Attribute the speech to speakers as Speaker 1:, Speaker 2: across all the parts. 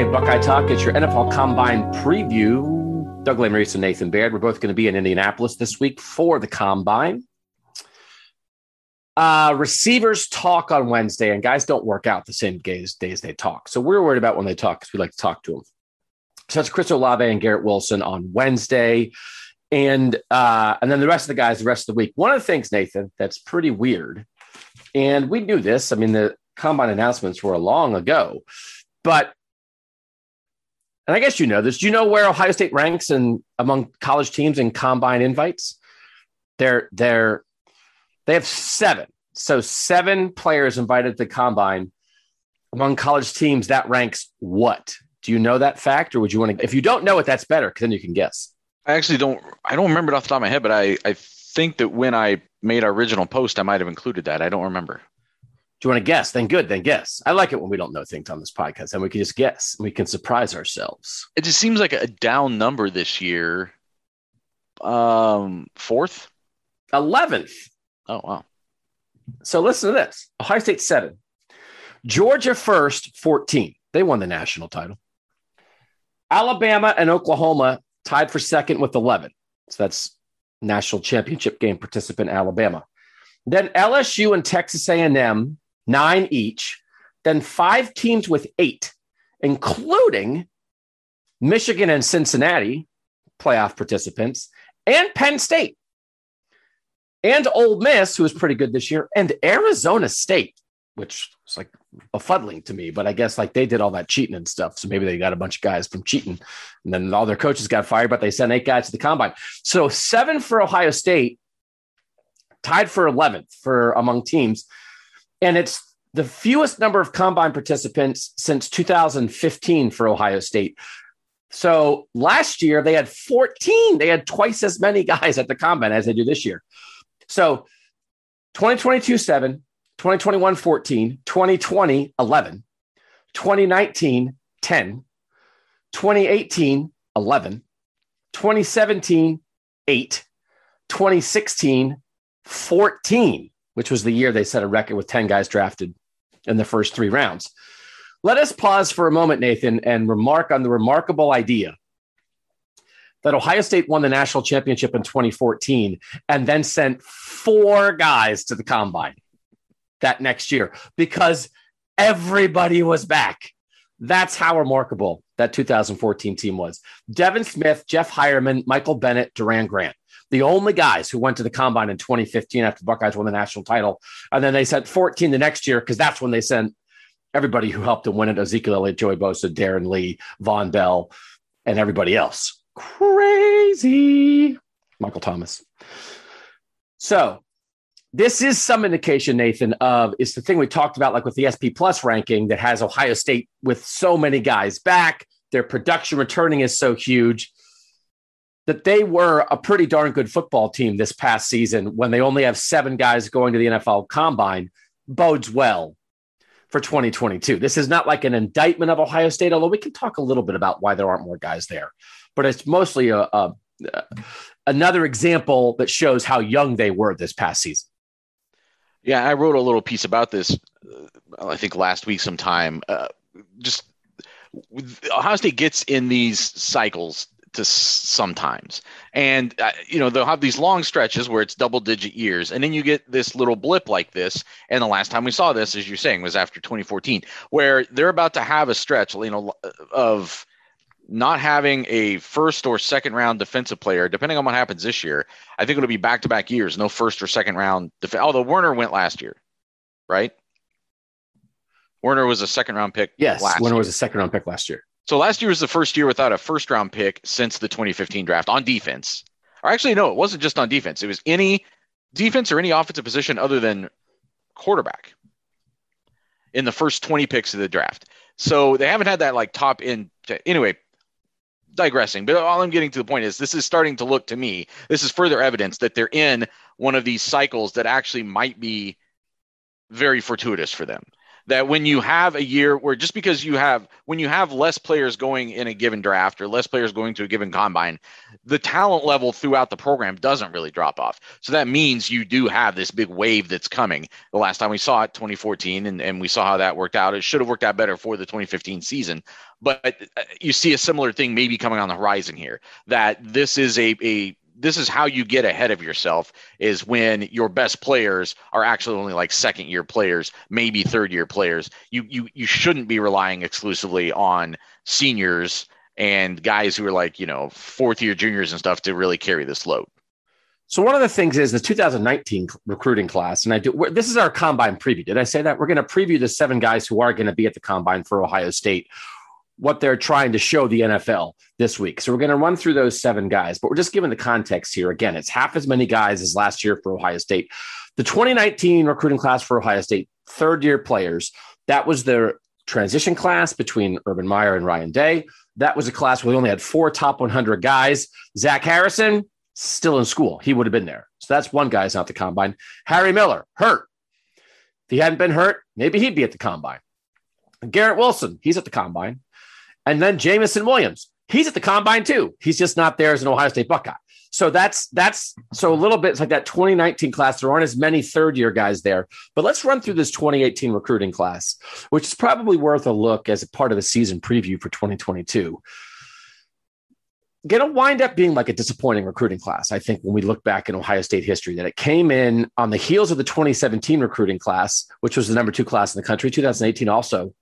Speaker 1: Tuesday Buckeye Talk. It's your NFL Combine preview. Doug Lesmerises and Nathan Baird. We're both going to be in Indianapolis this week for the Combine. Uh, receivers talk on Wednesday, and guys don't work out the same days, days they talk. So we're worried about when they talk because we like to talk to them. So it's Chris Olave and Garrett Wilson on Wednesday. And uh, and then the rest of the guys the rest of the week. One of the things, Nathan, that's pretty weird, and we knew this. I mean, the combine announcements were long ago, but and I guess you know this. Do you know where Ohio State ranks in among college teams in combine invites? They're they're they have seven. So seven players invited to combine among college teams. That ranks what? Do you know that fact, or would you want to? If you don't know it, that's better because then you can guess.
Speaker 2: I actually don't. I don't remember it off the top of my head, but I I think that when I made our original post, I might have included that. I don't remember.
Speaker 1: Do you want to guess? Then good. Then guess. I like it when we don't know things on this podcast, and we can just guess. And we can surprise ourselves.
Speaker 2: It just seems like a down number this year. Um, fourth,
Speaker 1: eleventh.
Speaker 2: Oh wow.
Speaker 1: So listen to this Ohio State seven, Georgia first, 14. They won the national title. Alabama and Oklahoma tied for second with 11. So that's national championship game participant Alabama. Then LSU and Texas A&M, nine each. Then five teams with eight, including Michigan and Cincinnati, playoff participants, and Penn State and Ole Miss, who was pretty good this year, and Arizona State, which is like befuddling to me. But I guess like they did all that cheating and stuff, so maybe they got a bunch of guys from cheating, and then all their coaches got fired. But they sent eight guys to the combine, so seven for Ohio State, tied for eleventh for among teams, and it's the fewest number of combine participants since 2015 for Ohio State. So last year they had 14. They had twice as many guys at the combine as they do this year. So 2022 7, 2021 14, 2020 11, 2019 10, 2018 11, 2017 8, 2016 14, which was the year they set a record with 10 guys drafted in the first three rounds. Let us pause for a moment, Nathan, and remark on the remarkable idea that Ohio State won the national championship in 2014 and then sent four guys to the combine that next year because everybody was back. That's how remarkable that 2014 team was. Devin Smith, Jeff Heuerman, Michael Bennett, Doran Grant, the only guys who went to the combine in 2015 after the Buckeyes won the national title. And then they sent 14 the next year because that's when they sent everybody who helped them win it Ezekiel Elliott, Joey Bosa, Darron Lee, Vonn Bell, and everybody else crazy. Michael Thomas. So this is some indication, Nathan, of it's the thing we talked about, like with the SP Plus ranking that has Ohio State with so many guys back. Their production returning is so huge that they were a pretty darn good football team this past season when they only have seven guys going to the NFL combine bodes well for 2022. This is not like an indictment of Ohio State, although we can talk a little bit about why there aren't more guys there but it's mostly a, a, another example that shows how young they were this past season.
Speaker 2: Yeah, I wrote a little piece about this. Uh, I think last week sometime. Uh, just Ohio State gets in these cycles to sometimes, and uh, you know they'll have these long stretches where it's double digit years, and then you get this little blip like this. And the last time we saw this, as you're saying, was after 2014, where they're about to have a stretch, you know, of not having a first or second round defensive player, depending on what happens this year, I think it'll be back to back years, no first or second round. Def- Although Werner went last year, right? Werner was a second round pick.
Speaker 1: Yes, Werner year. was a second round pick last year.
Speaker 2: So last year was the first year without a first round pick since the 2015 draft on defense. Or actually, no, it wasn't just on defense. It was any defense or any offensive position other than quarterback in the first 20 picks of the draft. So they haven't had that like top end. Anyway, digressing, but all I'm getting to the point is this is starting to look to me, this is further evidence that they're in one of these cycles that actually might be very fortuitous for them. That when you have a year where just because you have when you have less players going in a given draft or less players going to a given combine, the talent level throughout the program doesn't really drop off. So that means you do have this big wave that's coming. The last time we saw it, 2014, and, and we saw how that worked out. It should have worked out better for the 2015 season. But uh, you see a similar thing maybe coming on the horizon here that this is a, a this is how you get ahead of yourself is when your best players are actually only like second year players, maybe third year players. You you you shouldn't be relying exclusively on seniors and guys who are like, you know, fourth year juniors and stuff to really carry this load.
Speaker 1: So one of the things is the 2019 recruiting class, and I do. This is our combine preview. Did I say that we're going to preview the seven guys who are going to be at the combine for Ohio State? What they're trying to show the NFL this week. So we're going to run through those seven guys, but we're just giving the context here. Again, it's half as many guys as last year for Ohio State. The 2019 recruiting class for Ohio State, third year players, that was their transition class between Urban Meyer and Ryan Day. That was a class where we only had four top 100 guys. Zach Harrison, still in school. He would have been there. So that's one guy's not the combine. Harry Miller, hurt. If he hadn't been hurt, maybe he'd be at the combine. Garrett Wilson, he's at the combine. And then Jameson Williams, he's at the combine too. He's just not there as an Ohio State Buckeye. So that's that's so a little bit it's like that 2019 class. There aren't as many third year guys there, but let's run through this 2018 recruiting class, which is probably worth a look as a part of the season preview for 2022. Gonna wind up being like a disappointing recruiting class. I think when we look back in Ohio State history, that it came in on the heels of the 2017 recruiting class, which was the number two class in the country. 2018 also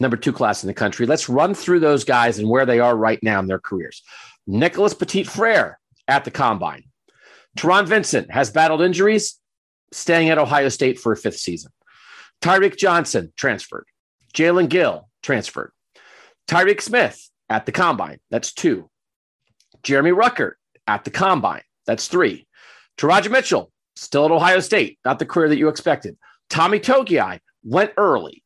Speaker 1: number two class in the country. Let's run through those guys and where they are right now in their careers. Nicholas Petit Frere at the combine. Taron Vincent has battled injuries, staying at Ohio State for a fifth season. Tyreke Johnson transferred. Jalen Gill transferred. Tyreke Smith at the combine. That's two. Jeremy Ruckert at the combine. That's three. Teradja Mitchell, still at Ohio State, not the career that you expected. Tommy Togiai went early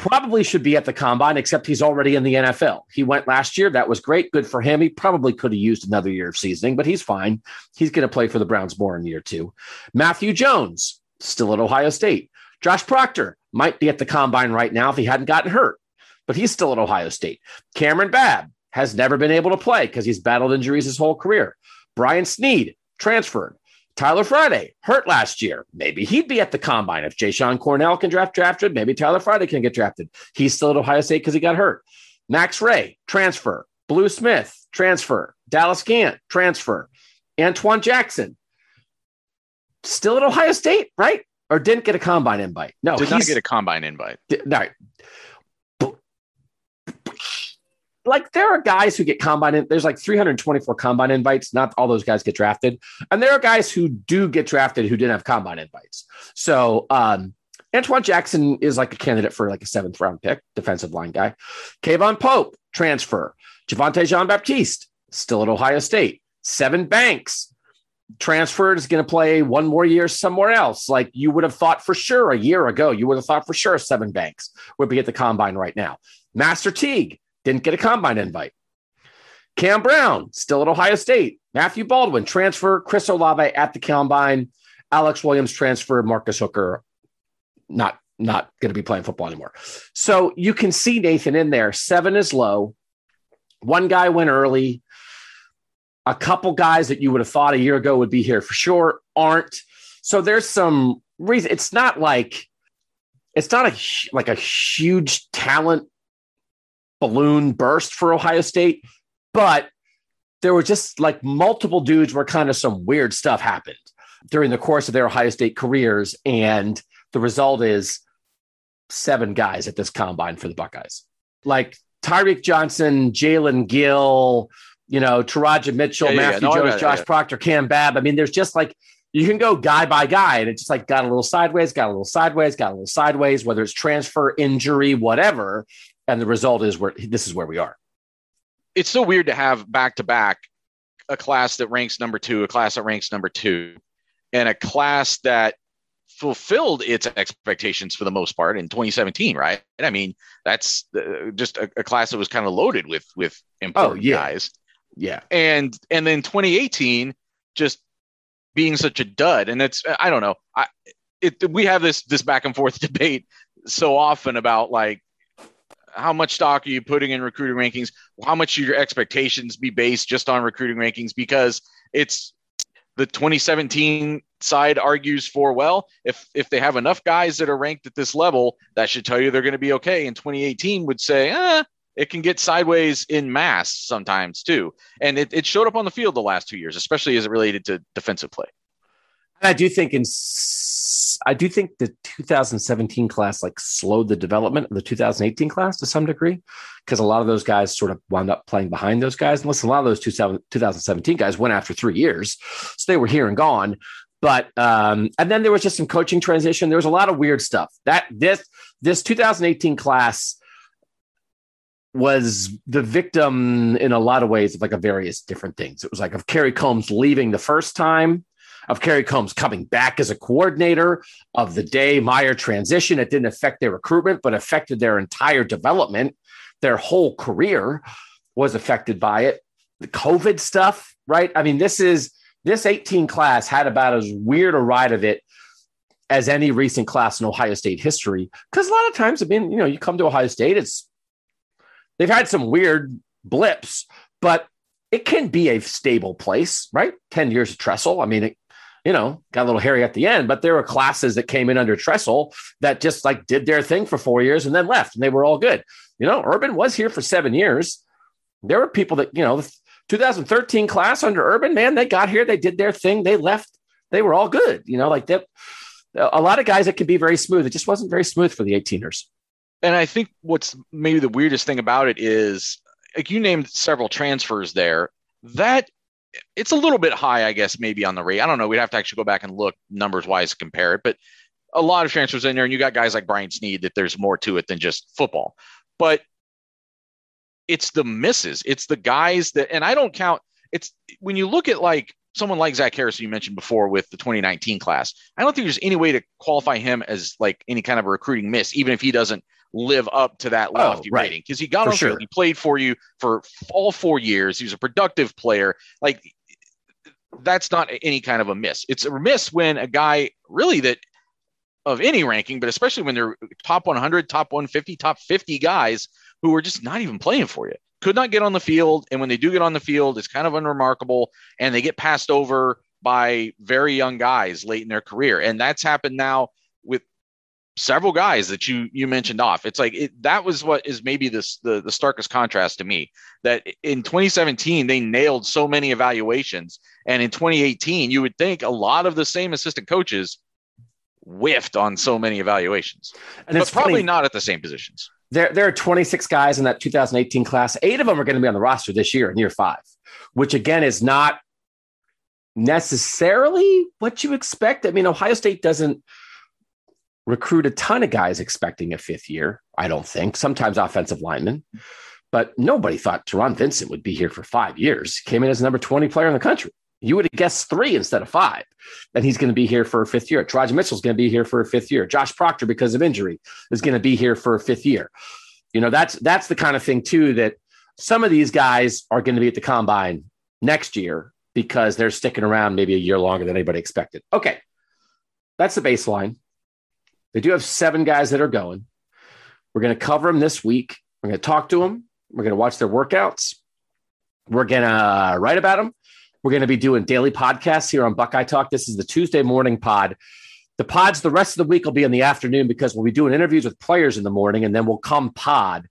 Speaker 1: probably should be at the combine, except he's already in the NFL. He went last year. That was great. Good for him. He probably could have used another year of seasoning, but he's fine. He's going to play for the Browns more in year two. Matthew Jones, still at Ohio State. Josh Proctor might be at the combine right now if he hadn't gotten hurt, but he's still at Ohio State. Cameron Babb has never been able to play because he's battled injuries his whole career. Brian Snead transferred. Tyler Friday hurt last year. Maybe he'd be at the combine. If Jashon Cornell can draft drafted, maybe Tyler Friday can get drafted. He's still at Ohio State because he got hurt. Max Wray, transfer. Blue Smith, transfer. Dallas Gant, transfer. Antwuan Jackson, still at Ohio State, right? Or didn't get a combine invite. No,
Speaker 2: did not get a combine invite.
Speaker 1: Did, all right like there are guys who get combine in, there's like 324 combine invites not all those guys get drafted and there are guys who do get drafted who didn't have combine invites so um Antwuan Jackson is like a candidate for like a seventh round pick, defensive line guy. K'Vaughan Pope, transfer. Javontae Jean Baptiste, still at Ohio State. Sevyn Banks, transferred, is going to play one more year somewhere else. Like you would have thought for sure a year ago, you would have thought for sure Sevyn Banks would be at the combine right now. Master Teague, didn't get a combine invite. Cam Brown, still at Ohio State. Matthew Baldwin, transfer. Chris Olave at the combine. Alex Williams, transfer. Marcus Hooker, not not going to be playing football anymore. So you can see Nathan in there. Seven is low. One guy went early. A couple guys that you would have thought a year ago would be here for sure aren't. So there's some reason. It's not like it's not a like a huge talent balloon burst for Ohio State, but there were just like multiple dudes where kind of some weird stuff happened during the course of their Ohio State careers. And the result is seven guys at this combine for the Buckeyes. Like Tyreke Johnson, Jalen Gill, you know, Teradja Mitchell, yeah, yeah, Matthew yeah. No, Jones, Josh Proctor, Cam Babb. I mean, there's just like you can go guy by guy, and it just like got a little sideways, got a little sideways, got a little sideways, whether it's transfer, injury, whatever and the result is where this is where we are.
Speaker 2: It's so weird to have back to back a class that ranks number two, a class that ranks number two, and a class that fulfilled its expectations for the most part in 2017, right? And I mean, that's uh, just a, a, class that was kind of loaded with with important oh, yeah. guys.
Speaker 1: Yeah.
Speaker 2: And and then 2018 just being such a dud and it's I don't know. I it we have this this back and forth debate so often about like how much stock are you putting in recruiting rankings? how much should your expectations be based just on recruiting rankings? Because it's the 2017 side argues for well, if if they have enough guys that are ranked at this level, that should tell you they're going to be okay. And 2018 would say, eh, it can get sideways in mass sometimes too. And it, it showed up on the field the last two years, especially as it related to defensive play.
Speaker 1: And I do think in I do think the 2017 class like slowed the development of the 2018 class to some degree because a lot of those guys sort of wound up playing behind those guys. And listen, a lot of those 2017 guys went after three years, so they were here and gone. But um, and then there was just some coaching transition. There was a lot of weird stuff. That this this 2018 class was the victim in a lot of ways of like a various different things. It was like of Kerry Coombs leaving the first time of Kerry Coombs coming back as a coordinator, of the day Meyer transition. It didn't affect their recruitment, but affected their entire development. Their whole career was affected by it. The COVID stuff, right? I mean, this is this 18 class had about as weird a ride of it as any recent class in Ohio State history. Because a lot of times, I mean, you know, you come to Ohio State, it's they've had some weird blips, but it can be a stable place, right? 10 years of Tressel. I mean, it, you know, got a little hairy at the end, but there were classes that came in under Tressel that just like did their thing for four years and then left and they were all good. You know, Urban was here for seven years. There were people that, you know, the 2013 class under Urban, man, they got here, they did their thing, they left, they were all good. You know, like that. A lot of guys that can be very smooth. It just wasn't very smooth for the 18ers.
Speaker 2: And I think what's maybe the weirdest thing about it is like you named several transfers there. That it's a little bit high, I guess, maybe on the rate. I don't know. We'd have to actually go back and look numbers wise, compare it. But a lot of transfers in there, and you got guys like Brian Snead that there's more to it than just football. But it's the misses. It's the guys that, and I don't count. It's when you look at like someone like Zach Harris, you mentioned before with the 2019 class. I don't think there's any way to qualify him as like any kind of a recruiting miss, even if he doesn't live up to that oh, lofty oh, right. rating because he got on sure. field. He played for you for all four years. He was a productive player. Like that's not any kind of a miss. It's a miss when a guy really that of any ranking, but especially when they're top 100, top 150, top 50 guys who are just not even playing for you. Could not get on the field. And when they do get on the field, it's kind of unremarkable and they get passed over by very young guys late in their career. And that's happened now several guys that you you mentioned off. It's like it, that was what is maybe this the the starkest contrast to me that in 2017 they nailed so many evaluations, and in 2018 you would think a lot of the same assistant coaches whiffed on so many evaluations, and it's probably funny, not at the same positions.
Speaker 1: There there are 26 guys in that 2018 class. Eight of them are going to be on the roster this year in year five, which again is not necessarily what you expect. I mean, Ohio State doesn't recruit a ton of guys expecting a fifth year. I don't think. Sometimes offensive linemen, but nobody thought Taron Vincent would be here for five years. Came in as number 20 player in the country. You would have guessed three instead of five. And he's going to be here for a fifth year. Teradja Mitchell's going to be here for a fifth year. Josh Proctor, because of injury, is going to be here for a fifth year. You know, that's that's the kind of thing too that some of these guys are going to be at the combine next year because they're sticking around maybe a year longer than anybody expected. Okay. That's the baseline. They do have seven guys that are going. We're going to cover them this week. We're going to talk to them. We're going to watch their workouts. We're going to uh, write about them. We're going to be doing daily podcasts here on Buckeye Talk. This is the Tuesday morning pod. The pods the rest of the week will be in the afternoon because we'll be doing interviews with players in the morning and then we'll come pod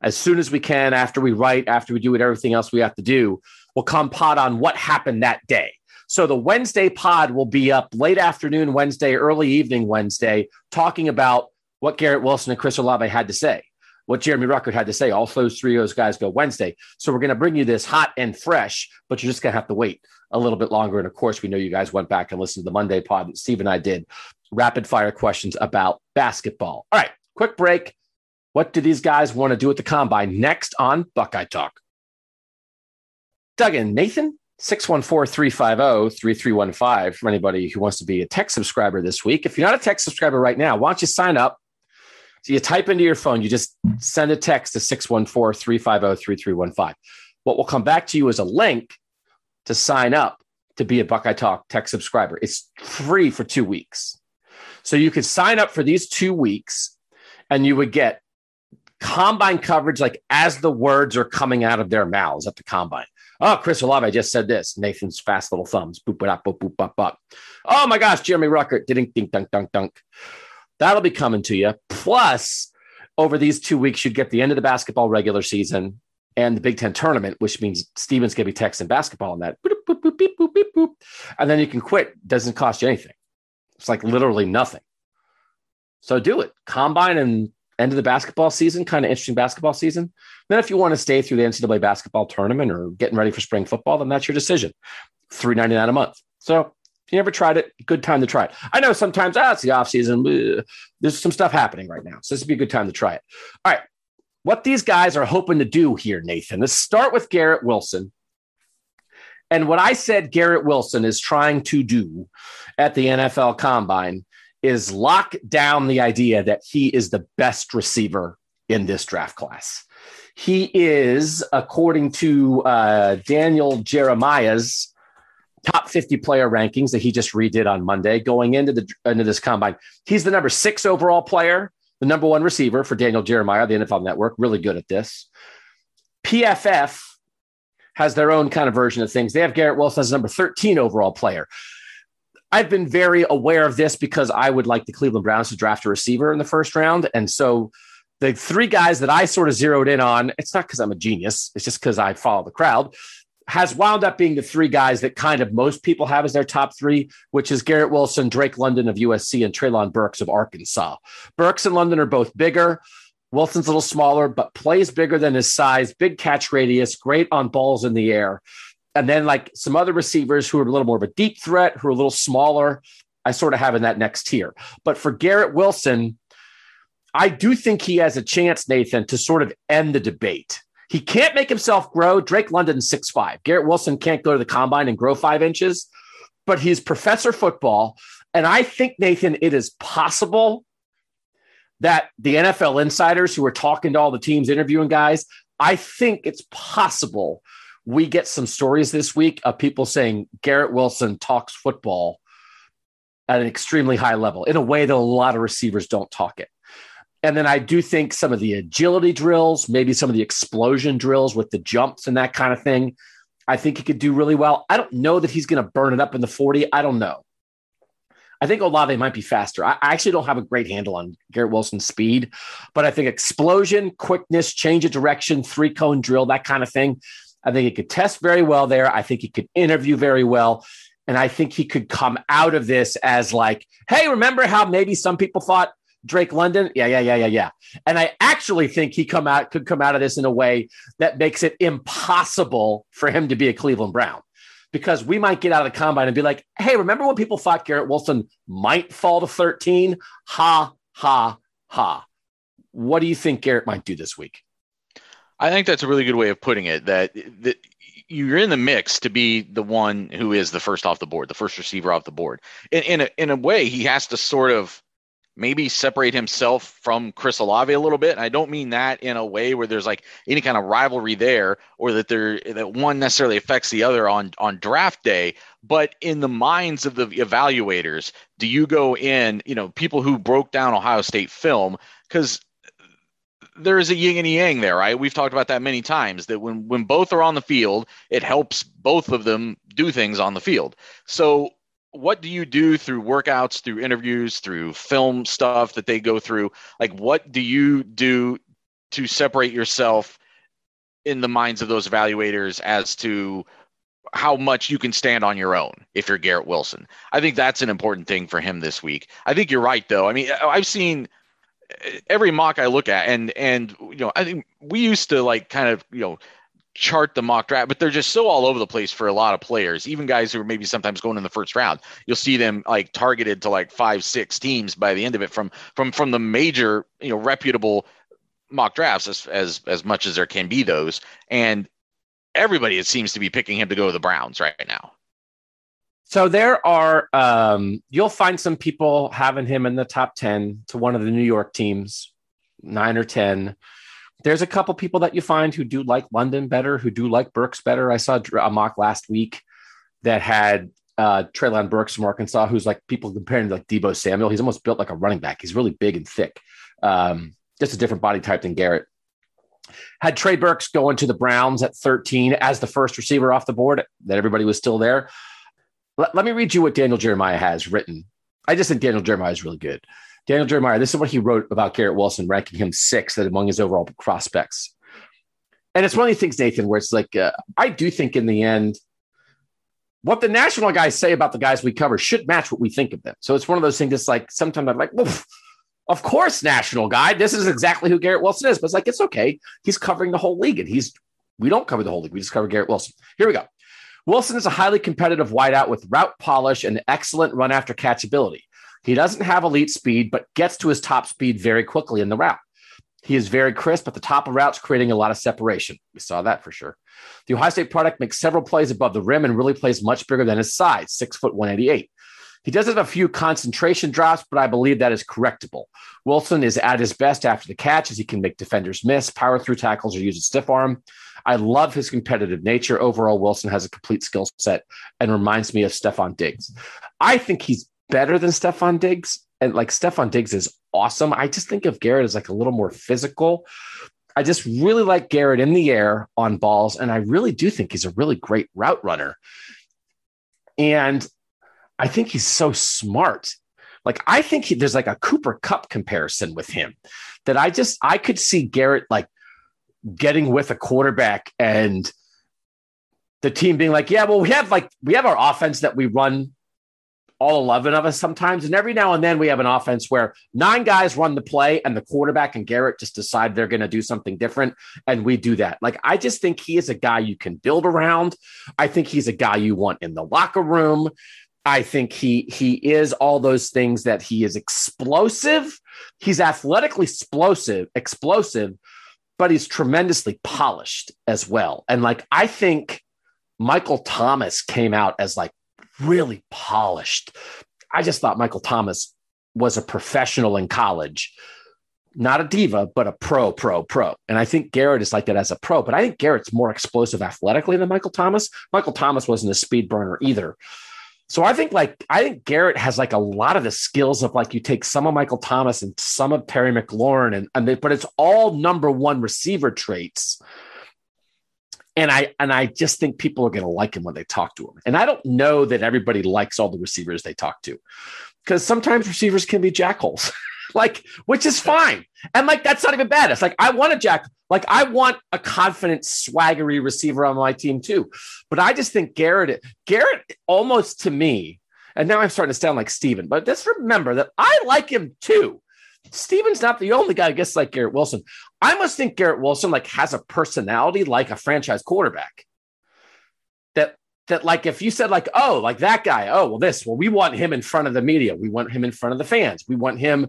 Speaker 1: as soon as we can after we write, after we do everything else we have to do. We'll come pod on what happened that day. So the Wednesday pod will be up late afternoon Wednesday, early evening Wednesday, talking about what Garrett Wilson and Chris Olave had to say, what Jeremy Ruckert had to say. All those three of those guys go Wednesday. So we're going to bring you this hot and fresh, but you're just going to have to wait a little bit longer. And of course, we know you guys went back and listened to the Monday pod that Steve and I did. Rapid fire questions about basketball. All right, quick break. What do these guys want to do at the combine next on Buckeye Talk? Doug and Nathan 614-350-3315 for anybody who wants to be a tech subscriber this week. If you're not a tech subscriber right now, why don't you sign up? So you type into your phone, you just send a text to 614-350-3315. What will come back to you is a link to sign up to be a Buckeye Talk tech subscriber. It's free for two weeks. So you could sign up for these two weeks and you would get combine coverage, like as the words are coming out of their mouths at the combine. Oh, Chris Olave just said this. Nathan's fast little thumbs. Boop, boop, boop, boop, boop, boop. Oh my gosh, Jeremy Ruckert. Ding, ding, dunk, dunk, dunk. That'll be coming to you. Plus, over these two weeks, you'd get the end of the basketball regular season and the Big Ten tournament, which means Steven's going to be texting basketball on that. Boop, boop, boop, boop, boop, boop, boop. And then you can quit. Doesn't cost you anything. It's like literally nothing. So do it. Combine and end of the basketball season, kind of interesting basketball season. Then, if you want to stay through the NCAA basketball tournament or getting ready for spring football, then that's your decision. Three ninety nine a month. So if you never tried it, good time to try it. I know sometimes ah, it's the off season. There's some stuff happening right now, so this would be a good time to try it. All right, what these guys are hoping to do here, Nathan. Let's start with Garrett Wilson. And what I said Garrett Wilson is trying to do at the NFL Combine is lock down the idea that he is the best receiver in this draft class. He is, according to uh, Daniel Jeremiah's top 50 player rankings that he just redid on Monday, going into the into this combine, he's the number six overall player, the number one receiver for Daniel Jeremiah, the NFL Network. Really good at this. PFF has their own kind of version of things. They have Garrett Wilson as number 13 overall player. I've been very aware of this because I would like the Cleveland Browns to draft a receiver in the first round. And so the three guys that I sort of zeroed in on, it's not because I'm a genius, it's just because I follow the crowd, has wound up being the three guys that kind of most people have as their top three, which is Garrett Wilson, Drake London of USC, and Treylon Burks of Arkansas. Burks and London are both bigger. Wilson's a little smaller, but plays bigger than his size, big catch radius, great on balls in the air and then like some other receivers who are a little more of a deep threat, who are a little smaller, I sort of have in that next tier. But for Garrett Wilson, I do think he has a chance, Nathan, to sort of end the debate. He can't make himself grow. Drake London six five. Garrett Wilson can't go to the combine and grow five inches, but he's professor football. And I think, Nathan, it is possible that the NFL insiders who are talking to all the teams, interviewing guys, I think it's possible we get some stories this week of people saying Garrett Wilson talks football at an extremely high level in a way that a lot of receivers don't talk it. And then I do think some of the agility drills, maybe some of the explosion drills with the jumps and that kind of thing, I think he could do really well. I don't know that he's going to burn it up in the 40. I don't know. I think Olave might be faster. I actually don't have a great handle on Garrett Wilson's speed, but I think explosion, quickness, change of direction, three cone drill, that kind of thing. I think he could test very well there. I think he could interview very well. And I think he could come out of this as like, hey, remember how maybe some people thought Drake London? Yeah, yeah, yeah, yeah, yeah. And I actually think he come out could come out of this in a way that makes it impossible for him to be a Cleveland Brown. Because we might get out of the combine and be like, hey, remember when people thought Garrett Wilson might fall to 13? Ha, ha, ha. What do you think Garrett might do this week?
Speaker 2: I think that's a really good way of putting it. That that you're in the mix to be the one who is the first off the board, the first receiver off the board. In in a, in a way, he has to sort of maybe separate himself from Chris Olave a little bit. And I don't mean that in a way where there's like any kind of rivalry there, or that there that one necessarily affects the other on on draft day. But in the minds of the evaluators, do you go in? You know, people who broke down Ohio State film because there is a yin and yang there, right? We've talked about that many times that when when both are on the field, it helps both of them do things on the field. So what do you do through workouts, through interviews, through film stuff that they go through? Like what do you do to separate yourself in the minds of those evaluators as to how much you can stand on your own if you're Garrett Wilson. I think that's an important thing for him this week. I think you're right though. I mean, I've seen every mock I look at, and and you know, I think we used to like kind of you know chart the mock draft, but they're just so all over the place for a lot of players, even guys who are maybe sometimes going in the first round. You'll see them like targeted to like five, six teams by the end of it from from from the major, you know, reputable mock drafts as as as much as there can be those. And everybody it seems to be picking him to go to the Browns right now.
Speaker 1: So there are, um, you'll find some people having him in the top 10 to one of the New York teams, nine or 10. There's a couple people that you find who do like London better, who do like Burks better. I saw a mock last week that had uh, Treylon Burks from Arkansas, who's like people comparing to like Deebo Samuel. He's almost built like a running back. He's really big and thick. Um, just a different body type than Garrett. Had Trey Burks going to the Browns at 13 as the first receiver off the board, that everybody was still there. Let, let me read you what Daniel Jeremiah has written. I just think Daniel Jeremiah is really good. Daniel Jeremiah, this is what he wrote about Garrett Wilson, ranking him sixth among his overall prospects. And it's one of these things, Nathan, where it's like, uh, I do think in the end, what the national guys say about the guys we cover should match what we think of them. So it's one of those things that's like, sometimes I'm like, of course, national guy. This is exactly who Garrett Wilson is. But it's like, it's okay. He's covering the whole league and he's, we don't cover the whole league. We just cover Garrett Wilson. Here we go. Wilson is a highly competitive wideout with route polish and excellent run after catch ability. He doesn't have elite speed, but gets to his top speed very quickly in the route. He is very crisp at the top of routes, creating a lot of separation. We saw that for sure. The Ohio State product makes several plays above the rim and really plays much bigger than his size, six foot 188. He does have a few concentration drops, but I believe that is correctable. Wilson is at his best after the catch as he can make defenders miss, power through tackles, or use a stiff arm. I love his competitive nature. Overall, Wilson has a complete skill set and reminds me of Stefon Diggs. I think he's better than Stefon Diggs. And like Stefon Diggs is awesome. I just think of Garrett as like a little more physical. I just really like Garrett in the air on balls. And I really do think he's a really great route runner. And I think he's so smart. Like I think he, there's like a Cooper Kupp comparison with him that I just I could see Garrett like getting with a quarterback and the team being like, yeah, well, we have like we have our offense that we run all 11 of us sometimes. And every now and then we have an offense where nine guys run the play and the quarterback and Garrett just decide they're going to do something different. And we do that. Like, I just think he is a guy you can build around. I think he's a guy you want in the locker room. I think he he is all those things that he is explosive. He's athletically explosive, explosive, but he's tremendously polished as well. And like I think Michael Thomas came out as like really polished. I just thought Michael Thomas was a professional in college, not a diva, but a pro, pro, pro. And I think Garrett is like that as a pro, but I think Garrett's more explosive athletically than Michael Thomas. Michael Thomas wasn't a speed burner either. So I think like I think Garrett has like a lot of the skills of like you take some of Michael Thomas and some of Terry McLaurin and, and they, but it's all number one receiver traits and I and I just think people are going to like him when they talk to him. And I don't know that everybody likes all the receivers they talk to, because sometimes receivers can be jackholes, like which is fine. And like that's not even bad. It's like I want a jack, like I want a confident, swaggery receiver on my team too. But I just think Garrett, Garrett, almost to me, and now I'm starting to sound like Steven, but just remember that I like him too. Steven's not the only guy who gets like Garrett Wilson. I must think Garrett Wilson like has a personality like a franchise quarterback. That that like if you said like oh like that guy oh well this well we want him in front of the media we want him in front of the fans we want him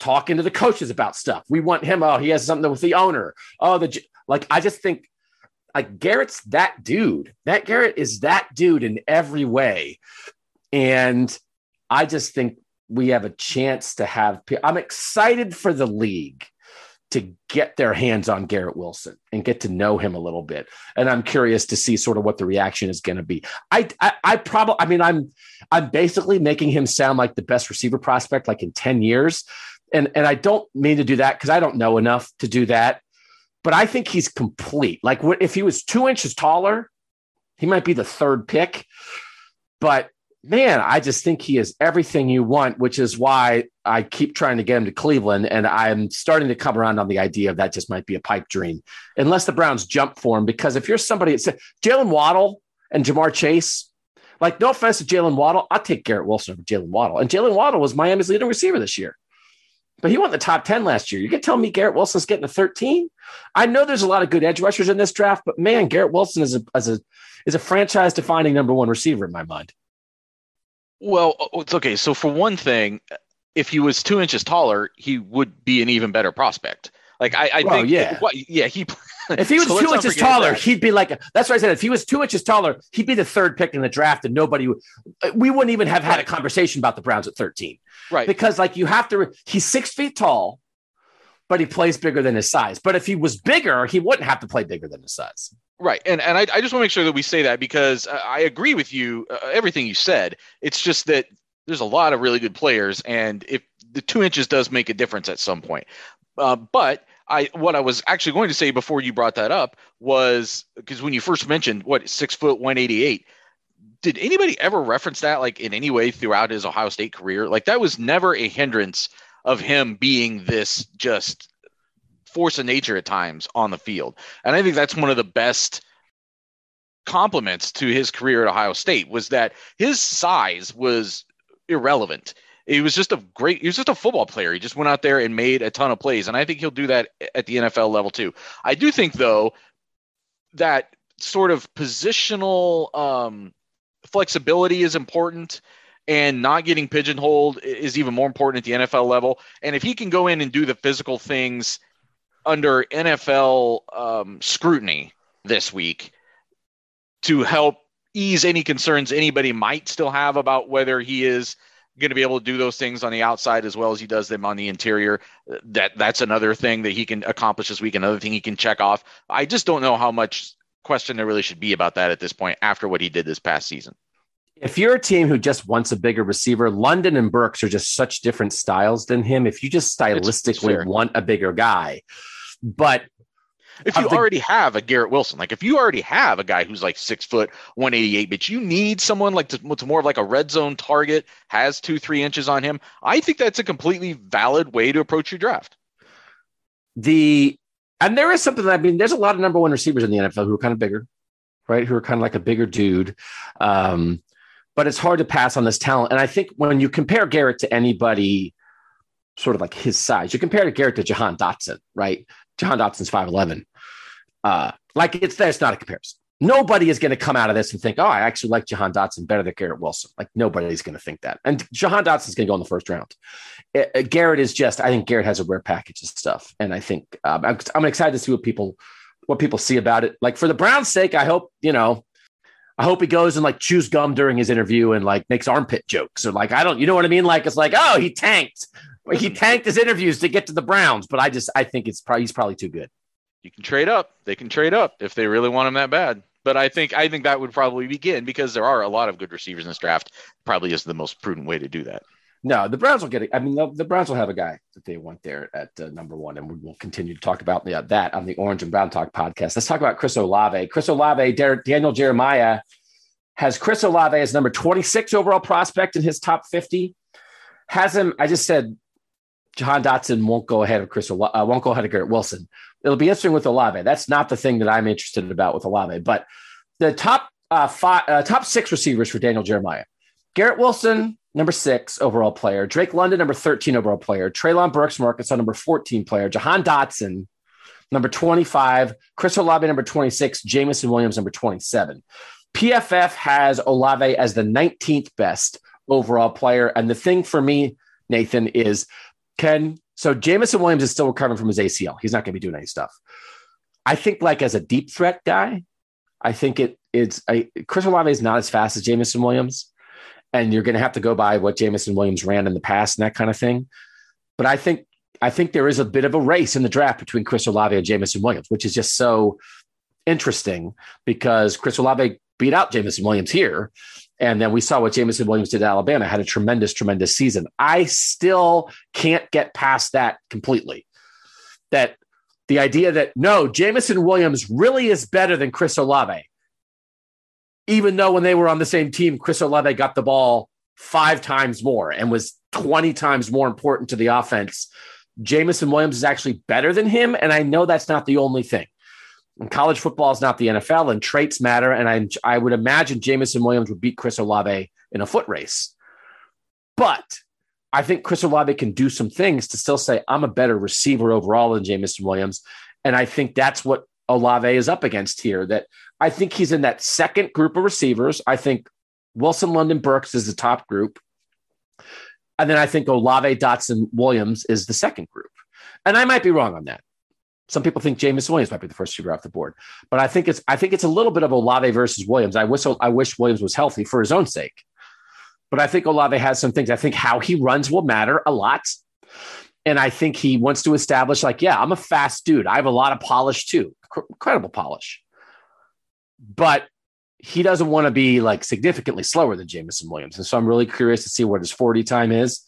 Speaker 1: talking to the coaches about stuff we want him oh he has something with the owner oh the like I just think like Garrett's that dude that Garrett is that dude in every way and I just think we have a chance to have. I'm excited for the league to get their hands on Garrett Wilson and get to know him a little bit. And I'm curious to see sort of what the reaction is going to be. I, I, I probably, I mean, I'm, I'm basically making him sound like the best receiver prospect like in 10 years. And, and I don't mean to do that because I don't know enough to do that. But I think he's complete. Like if he was two inches taller, he might be the third pick. But man, I just think he is everything you want, which is why I keep trying to get him to Cleveland. And I'm starting to come around on the idea of that just might be a pipe dream, unless the Browns jump for him. Because if you're somebody said Jaylen Waddle and Ja'Marr Chase, like no offense to Jaylen Waddle, I'll take Garrett Wilson over Jaylen Waddle. And Jaylen Waddle was Miami's leading receiver this year. But he in the top 10 last year. You can tell me Garrett Wilson's getting a 13? I know there's a lot of good edge rushers in this draft, but man, Garrett Wilson is a, is a, is a franchise defining number one receiver in my mind.
Speaker 2: Well, it's okay. So for one thing, if he was two inches taller, he would be an even better prospect. Like I, I well, think,
Speaker 1: yeah,
Speaker 2: well, yeah, he.
Speaker 1: If he was so two inches taller, that. he'd be like. That's what I said. If he was two inches taller, he'd be the third pick in the draft, and nobody. Would, we wouldn't even have had a conversation about the Browns at thirteen,
Speaker 2: right?
Speaker 1: Because like you have to. He's six feet tall, but he plays bigger than his size. But if he was bigger, he wouldn't have to play bigger than his size.
Speaker 2: Right, and and I, I just want to make sure that we say that because I agree with you uh, everything you said. It's just that there's a lot of really good players, and if the two inches does make a difference at some point. Uh, but I what I was actually going to say before you brought that up was because when you first mentioned what six foot one eighty eight, did anybody ever reference that like in any way throughout his Ohio State career? Like that was never a hindrance of him being this just force of nature at times on the field. And I think that's one of the best compliments to his career at Ohio State was that his size was irrelevant. He was just a great he was just a football player. He just went out there and made a ton of plays and I think he'll do that at the NFL level too. I do think though that sort of positional um, flexibility is important and not getting pigeonholed is even more important at the NFL level. And if he can go in and do the physical things under NFL um, scrutiny this week to help ease any concerns anybody might still have about whether he is going to be able to do those things on the outside as well as he does them on the interior. That that's another thing that he can accomplish this week. Another thing he can check off. I just don't know how much question there really should be about that at this point after what he did this past season.
Speaker 1: If you're a team who just wants a bigger receiver, London and Burks are just such different styles than him. If you just stylistically want a bigger guy, but
Speaker 2: if you the, already have a Garrett Wilson, like if you already have a guy who's like six foot, 188, but you need someone like to, to more of like a red zone target, has two, three inches on him, I think that's a completely valid way to approach your draft.
Speaker 1: The and there is something that I mean, there's a lot of number one receivers in the NFL who are kind of bigger, right? Who are kind of like a bigger dude. Um, but it's hard to pass on this talent. And I think when you compare Garrett to anybody sort of like his size, you compare to Garrett to Jahan Dotson, right? Jahan Dotson's 5'11. Uh, like it's there's not a comparison. Nobody is going to come out of this and think, oh, I actually like Jahan Dotson better than Garrett Wilson. Like nobody's going to think that. And Jahan Dotson's going to go in the first round. It, uh, Garrett is just, I think Garrett has a rare package of stuff. And I think um, I'm, I'm excited to see what people, what people see about it. Like for the Browns sake, I hope, you know, I hope he goes and like chews gum during his interview and like makes armpit jokes or like I don't, you know what I mean? Like it's like, oh, he tanked, he tanked his interviews to get to the Browns. But I just I think it's probably he's probably too good.
Speaker 2: You can trade up. They can trade up if they really want him that bad. But I think I think that would probably begin because there are a lot of good receivers in this draft. Probably is the most prudent way to do that.
Speaker 1: No, the Browns will get it. I mean, the, the, Browns will have a guy that they want there at uh, number one, and we will continue to talk about yeah, that on the Orange and Brown Talk podcast. Let's talk about Chris Olave. Chris Olave, Der- Daniel Jeremiah has Chris Olave as number 26 overall prospect in his top 50. Has him, I just said Jahan Dotson won't go ahead of Chris, uh, won't go ahead of Garrett Wilson. It'll be interesting with Olave. That's not the thing that I'm interested about with Olave, but the top uh, five, uh, top six receivers for Daniel Jeremiah. Garrett Wilson, number six overall player. Drake London, number 13 overall player. Treylon Burks, Marcus, number 14 player. Jahan Dotson, number 25. Chris Olave, number 26. Jameson Williams, number 27. PFF has Olave as the 19th best overall player. And the thing for me, Nathan, is can so Jameson Williams is still recovering from his ACL. He's not going to be doing any stuff. I think like as a deep threat guy, I think it it's I, Chris Olave is not as fast as Jameson Williams and you're going to have to go by what Jameson Williams ran in the past and that kind of thing. But I think I think there is a bit of a race in the draft between Chris Olave and Jameson Williams, which is just so interesting because Chris Olave beat out Jameson Williams here. And then we saw what Jameson Williams did at Alabama, had a tremendous, tremendous season. I still can't get past that completely. That the idea that no, Jameson Williams really is better than Chris Olave even though when they were on the same team, Chris Olave got the ball five times more and was 20 times more important to the offense. Jameson Williams is actually better than him. And I know that's not the only thing. College football is not the NFL, and traits matter. And I, I would imagine Jameson Williams would beat Chris Olave in a foot race. But I think Chris Olave can do some things to still say, I'm a better receiver overall than Jameson Williams. And I think that's what Olave is up against here. That I think he's in that second group of receivers. I think Wilson London Burks is the top group. And then I think Olave Dotson Williams is the second group. And I might be wrong on that. Some people think James Williams might be the first shooter off the board, but I think it's I think it's a little bit of Olave versus Williams. I wish I wish Williams was healthy for his own sake, but I think Olave has some things. I think how he runs will matter a lot. And I think he wants to establish, like, yeah, I'm a fast dude. I have a lot of polish too, incredible polish. But he doesn't want to be like significantly slower than Jameson Williams. And so I'm really curious to see what his 40 time is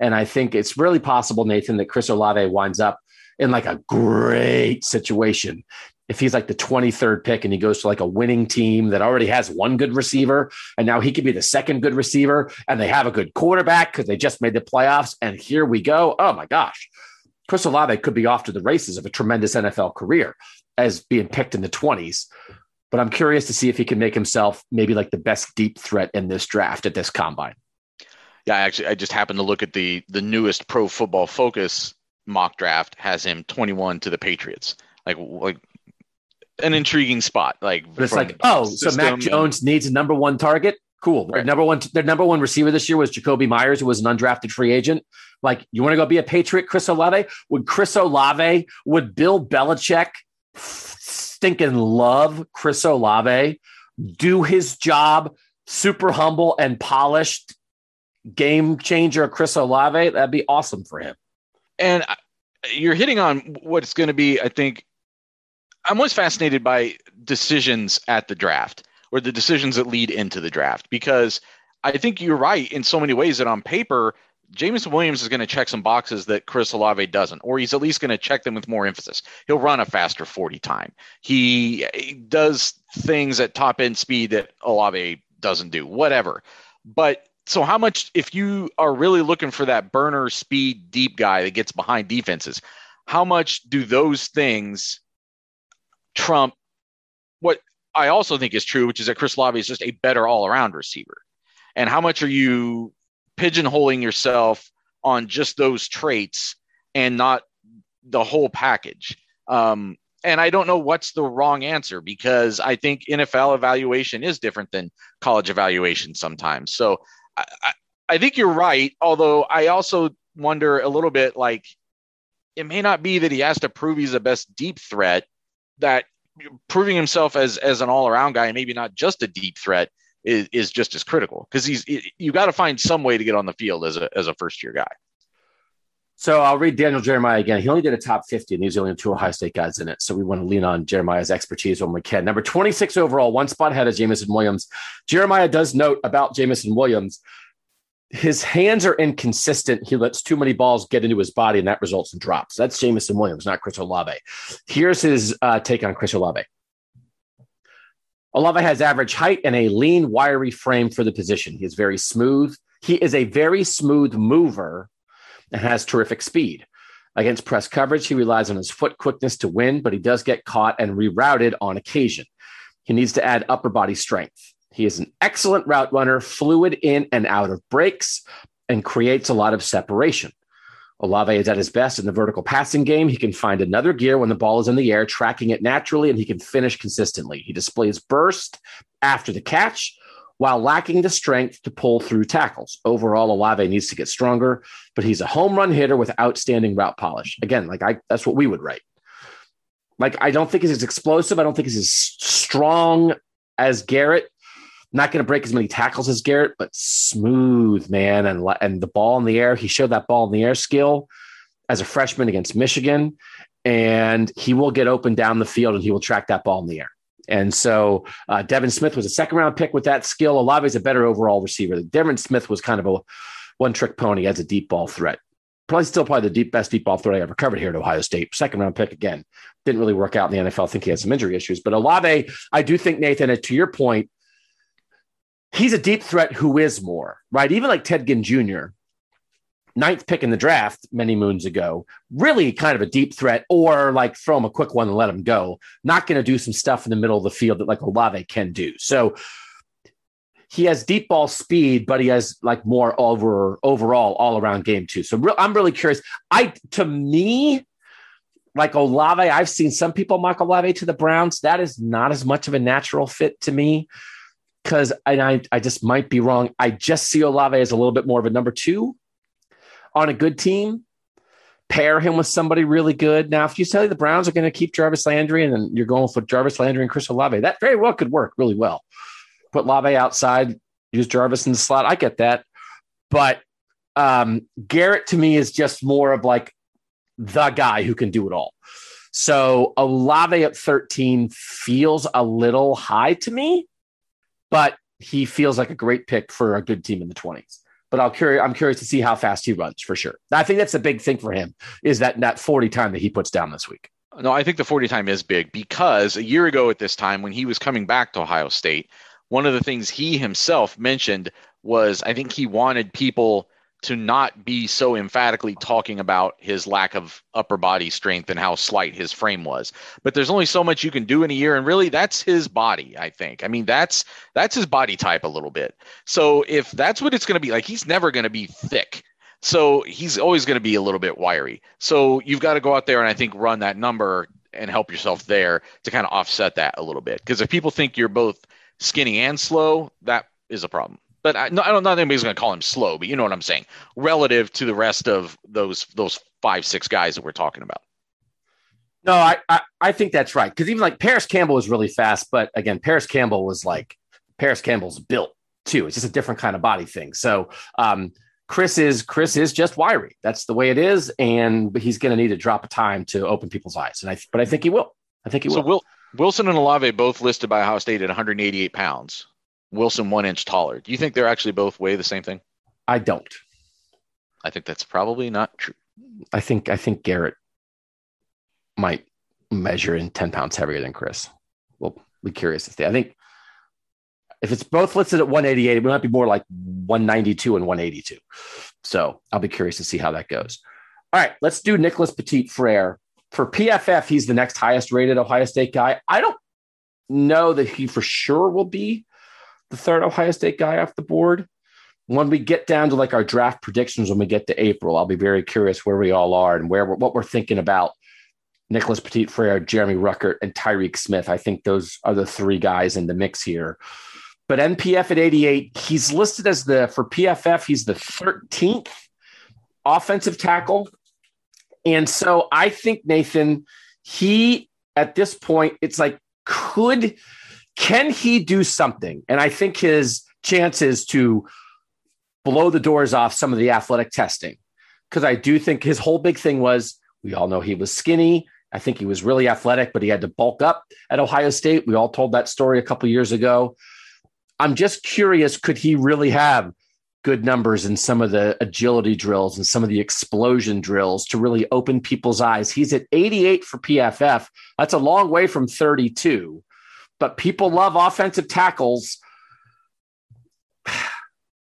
Speaker 1: And I think it's really possible, Nathan, that Chris Olave winds up in like a great situation. If he's like the 23rd pick and he goes to like a winning team that already has one good receiver, and now he could be the second good receiver, and they have a good quarterback because they just made the playoffs. And here we go. Oh my gosh. Chris Olave could be off to the races of a tremendous NFL career as being picked in the 20s. But I'm curious to see if he can make himself maybe like the best deep threat in this draft at this combine.
Speaker 2: Yeah, actually, I just happened to look at the the newest Pro Football Focus mock draft has him 21 to the Patriots. Like like an intriguing spot. Like,
Speaker 1: but it's like, oh, so Mac Jones needs a number one target. Cool. Right. Number one, their number one receiver this year was Jakobi Myers, who was an undrafted free agent. Like, you want to go be a Patriot, Chris Olave? Would Chris Olave, would Bill Belichick stinking love Chris Olave, do his job, super humble and polished game changer Chris Olave? That'd be awesome for him.
Speaker 2: And you're hitting on what's going to be, I think, I'm always fascinated by decisions at the draft or the decisions that lead into the draft because I think you're right in so many ways that on paper, Jameson Williams is going to check some boxes that Chris Olave doesn't, or he's at least going to check them with more emphasis. He'll run a faster 40 time. He, he does things at top end speed that Olave doesn't do, whatever. But so, how much, if you are really looking for that burner speed deep guy that gets behind defenses, how much do those things trump what I also think is true, which is that Chris Olave is just a better all around receiver? And how much are you pigeonholing yourself on just those traits and not the whole package. Um, and I don't know what's the wrong answer because I think NFL evaluation is different than college evaluation sometimes. So I, I, think you're right. Although I also wonder a little bit like it may not be that he has to prove he's the best deep threat, that proving himself as, as an all around guy, maybe not just a deep threat, is, is just as critical because he's you got to find some way to get on the field as a as a first year guy.
Speaker 1: So I'll read Daniel Jeremiah again. He only did a top 50, and he's only two Ohio State guys in it. So we want to lean on Jeremiah's expertise when we can. Number 26 overall, one spot ahead of Jameson Williams. Jeremiah does note about Jameson Williams. His hands are inconsistent. He lets too many balls get into his body, and that results in drops. That's Jameson Williams, not Chris Olave. Here's his uh, take on Chris Olave. Olave has average height and a lean, wiry frame for the position. He is very smooth. He is a very smooth mover and has terrific speed. Against press coverage, he relies on his foot quickness to win, but he does get caught and rerouted on occasion. He needs to add upper body strength. He is an excellent route runner, fluid in and out of breaks, and creates a lot of separation. Olave is at his best in the vertical passing game. He can find another gear when the ball is in the air, tracking it naturally, and he can finish consistently. He displays burst after the catch while lacking the strength to pull through tackles. Overall, Olave needs to get stronger, but he's a home run hitter with outstanding route polish. Again, like I, that's what we would write. Like I don't think he's as explosive. I don't think he's as strong as Garrett, not going to break as many tackles as Garrett, but smooth, man. And, and the ball in the air, he showed that ball in the air skill as a freshman against Michigan. And he will get open down the field and he will track that ball in the air. And so uh, Devin Smith was a second round pick with that skill. Olave is a better overall receiver. Devin Smith was kind of a one trick pony as a deep ball threat. Probably still probably the deep best deep ball threat I ever covered here at Ohio State. Second round pick again. Didn't really work out in the NFL. I think he had some injury issues. But Olave, I do think, Nathan, to your point, he's a deep threat who is more, right? Even like Ted Ginn Jr., ninth pick in the draft many moons ago, really kind of a deep threat, or like throw him a quick one and let him go. Not going to do some stuff in the middle of the field that like Olave can do. So he has deep ball speed, but he has like more over overall all around game too. So re- I'm really curious. I to me, like Olave, I've seen some people mock Olave to the Browns. That is not as much of a natural fit to me because I, I just might be wrong. I just see Olave as a little bit more of a number two on a good team. Pair him with somebody really good. Now, if you tell me the Browns are going to keep Jarvis Landry and then you're going for Jarvis Landry and Chris Olave, that very well could work really well. Put Lave outside, use Jarvis in the slot. I get that. But um, Garrett to me is just more of like the guy who can do it all. So Olave at 13 feels a little high to me but he feels like a great pick for a good team in the 20s. But I'll curious. I'm curious to see how fast he runs for sure. I think that's a big thing for him is that that 40 time that he puts down this week.
Speaker 2: No, I think the 40 time is big because a year ago at this time, when he was coming back to Ohio State, one of the things he himself mentioned was I think he wanted people to not be so emphatically talking about his lack of upper body strength and how slight his frame was. But there's only so much you can do in a year and really that's his body, I think. I mean, that's that's his body type a little bit. So if that's what it's going to be, like he's never going to be thick. So he's always going to be a little bit wiry. So you've got to go out there and I think run that number and help yourself there to kind of offset that a little bit. Because if people think you're both skinny and slow, that is a problem but I, no, I don't know anybody's going to call him slow, but you know what I'm saying, relative to the rest of those those five six guys that we're talking about.
Speaker 1: No, I I, I think that's right because even like Parris Campbell was really fast, but again, Parris Campbell was like Parris Campbell's built too. It's just a different kind of body thing. So um, Chris is Chris is just wiry. That's the way it is, and he's going to need to drop a time to open people's eyes. And I but I think he will. I think he will.
Speaker 2: So Will, Wilson and Olave both listed by Ohio State at 188 pounds. Wilson one inch taller. Do you think they're actually both weigh the same thing?
Speaker 1: I don't.
Speaker 2: I think that's probably not true.
Speaker 1: I think I think Garrett might measure in 10 pounds heavier than Chris. We'll be curious to see. I think if it's both listed at 188, it might be more like 192 and 182. So I'll be curious to see how that goes. All right, let's do Nicholas Petit Frere. For PFF, he's the next highest rated Ohio State guy. I don't know that he for sure will be the third Ohio State guy off the board. When we get down to like our draft predictions, when we get to April, I'll be very curious where we all are and where we're, what we're thinking about Nicholas Petit Frere, Jeremy Ruckert, and Tyreke Smith. I think those are the three guys in the mix here. But NPF at 88, he's listed as the, for PFF, he's the 13th offensive tackle. And so I think, Nathan, he, at this point, it's like, could can he do something? And I think his chances to blow the doors off some of the athletic testing, because I do think his whole big thing was we all know he was skinny. I think he was really athletic, but he had to bulk up at Ohio State. We all told that story a couple years ago. I'm just curious could he really have good numbers in some of the agility drills and some of the explosion drills to really open people's eyes? He's at 88 for PFF. That's a long way from 32 but people love offensive tackles.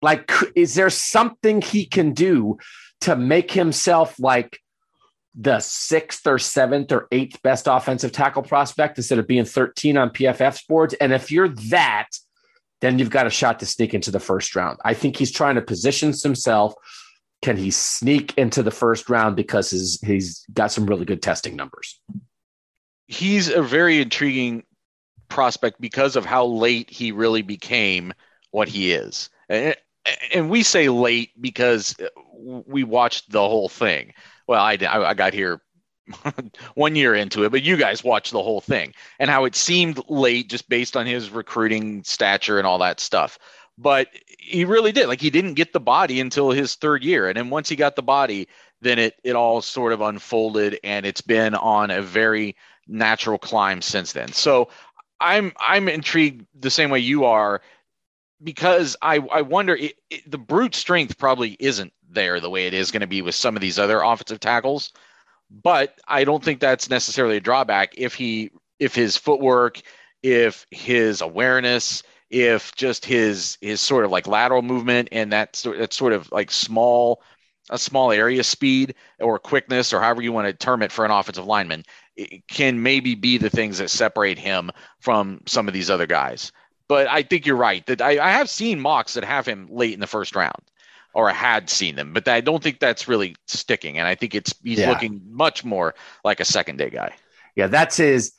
Speaker 1: Like, is there something he can do to make himself like the sixth or seventh or eighth best offensive tackle prospect instead of being 13 on PFF's boards? And if you're that, then you've got a shot to sneak into the first round. I think he's trying to position himself. Can he sneak into the first round because his, he's got some really good testing numbers?
Speaker 2: He's a very intriguing prospect because of how late he really became what he is. And, and we say late because we watched the whole thing. Well, I, I got here one year into it, but you guys watched the whole thing and how it seemed late just based on his recruiting stature and all that stuff. But he really did. Like he didn't get the body until his third year. And then once he got the body, then it it all sort of unfolded and it's been on a very natural climb since then. So I'm I'm intrigued the same way you are because I I wonder it, it, the brute strength probably isn't there the way it is going to be with some of these other offensive tackles, but I don't think that's necessarily a drawback if he if his footwork, if his awareness, if just his his sort of like lateral movement and that sort that sort of like small a small area speed or quickness or however you want to term it for an offensive lineman can maybe be the things that separate him from some of these other guys. But I think you're right that I, I have seen mocks that have him late in the first round, or I had seen them, but I don't think that's really sticking. And I think it's he's yeah. looking much more like a second day guy.
Speaker 1: Yeah, that's his.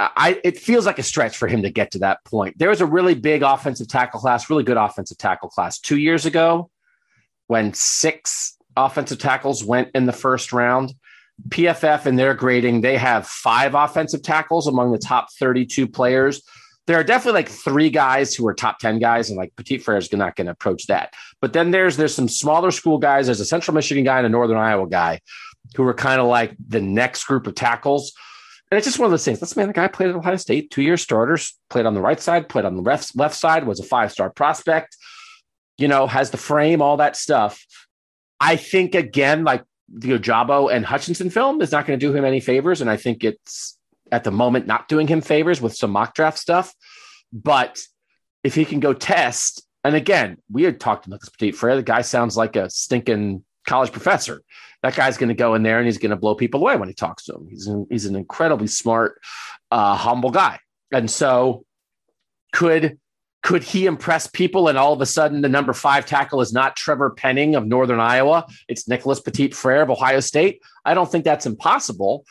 Speaker 1: I it feels like a stretch for him to get to that point. There was a really big offensive tackle class, really good offensive tackle class two years ago, when six offensive tackles went in the first round. PFF in their grading, they have five offensive tackles among the top 32 players. There are definitely like three guys who are top 10 guys, and like Petit Frere is not going to approach that. But then there's there's some smaller school guys. There's a Central Michigan guy and a Northern Iowa guy who are kind of like the next group of tackles. And it's just one of those things. This man, the guy played at Ohio State, two year starters, played on the right side, played on the left, left side, was a five star prospect. you know, has the frame, all that stuff. I think again, like the Ojabo and Hutchinson film is not going to do him any favors. And I think it's at the moment not doing him favors with some mock draft stuff. But if he can go test, and again, we had talked to Nicholas Petit Frere, the guy sounds like a stinking college professor. That guy's going to go in there and he's going to blow people away when he talks to him. He's an, he's an incredibly smart, uh, humble guy. And so could could he impress people and all of a sudden the number five tackle is not Trevor Penning of Northern Iowa? It's Nicholas Petit Frere of Ohio State. I don't think that's impossible,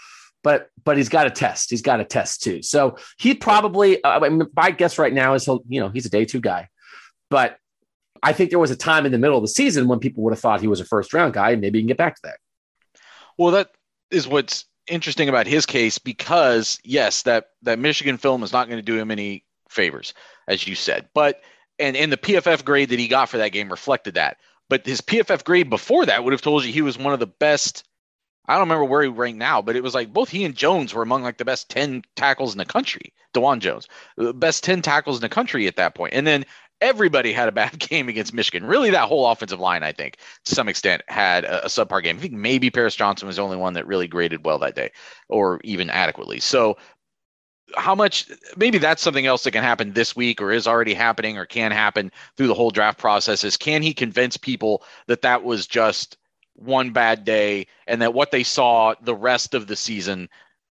Speaker 1: but but he's got a test. He's got a test too. So he probably, uh, I mean, my guess right now is he'll, you know, he's a day two guy, but I think there was a time in the middle of the season when people would have thought he was a first round guy. And maybe you can get back to that.
Speaker 2: Well, that is what's interesting about his case because yes, that that Michigan film is not going to do him any favors, as you said. But and and the PFF grade that he got for that game reflected that. But his PFF grade before that would have told you he was one of the best. I don't remember where he ranked now, but it was like both he and Jones were among like the best 10 tackles in the country. Dawand Jones, the best 10 tackles in the country at that point. And then everybody had a bad game against Michigan. Really, that whole offensive line, I think, to some extent, had a, a, subpar game. I think maybe Paris Johnson was the only one that really graded well that day, or even adequately. So, how much? Maybe that's something else that can happen this week, or is already happening, or can happen through the whole draft process. Is can he convince people that that was just one bad day, and that what they saw the rest of the season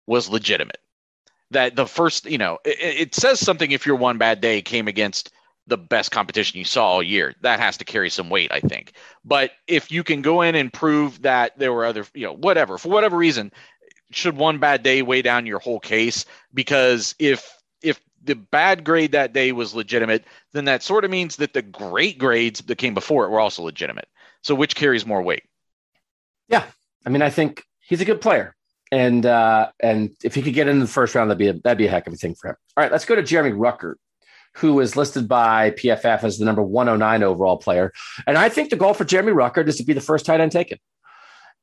Speaker 2: was legitimate? That the first, you know, it, it says something if your one bad day came against the best competition you saw all year. That has to carry some weight, I think. But if you can go in and prove that there were other, you know, whatever, for whatever reason, should one bad day weigh down your whole case? Because if if the bad grade that day was legitimate, then that sort of means that the great grades that came before it were also legitimate. So which carries more weight?
Speaker 1: Yeah. I mean, I think he's a good player. And uh, and if he could get in the first round, that'd be a, that'd be a heck of a thing for him. All right, let's go to Jeremy Ruckert who is listed by PFF as the number 109 overall player. And I think the goal for Jeremy Ruckert is to be the first tight end taken.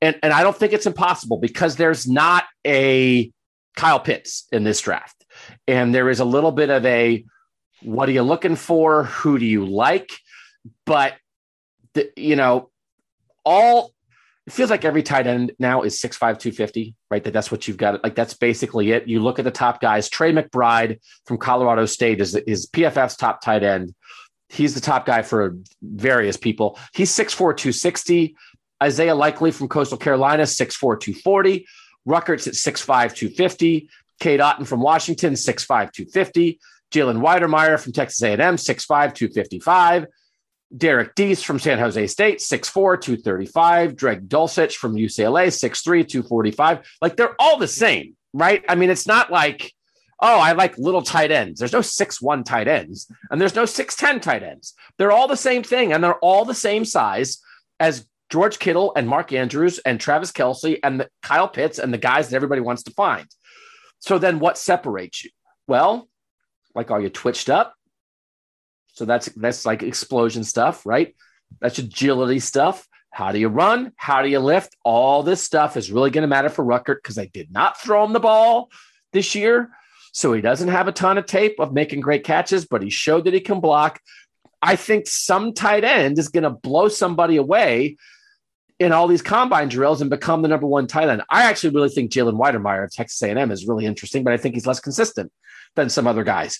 Speaker 1: And, and I don't think it's impossible because there's not a Kyle Pitts in this draft. And there is a little bit of a what are you looking for? Who do you like? But, the, you know, all it feels like every tight end now is 6'5, 250, right? That that's what you've got. Like that's basically it. You look at the top guys. Trey McBride from Colorado State is, is PFF's top tight end. He's the top guy for various people. He's 6'4, 260. Isaiah Likely from Coastal Carolina, 6'4, 240. Ruckert's at 6'5, 250. Cade Otton from Washington, 6'5, 250. Jalen Wydermyer from Texas A&M, 6'5, 255. Derrick Deese from San Jose State, 6'4, 235. Greg Dulcich from UCLA, 6'3, 245. Like they're all the same, right? I mean, it's not like, oh, I like little tight ends. There's no 6'1 tight ends, and there's no 6'10 tight ends. They're all the same thing, and they're all the same size as George Kittle and Mark Andrews and Travis Kelce and the, Kyle Pitts and the guys that everybody wants to find. So then what separates you? Well, like, are you twitched up? So that's that's like explosion stuff, right? That's agility stuff. How do you run? How do you lift? All this stuff is really going to matter for Ruckert because I did not throw him the ball this year. So he doesn't have a ton of tape of making great catches, but he showed that he can block. I think some tight end is going to blow somebody away in all these combine drills and become the number one tight end. I actually really think Jalen Wydermyer of Texas A&M is really interesting, but I think he's less consistent than some other guys.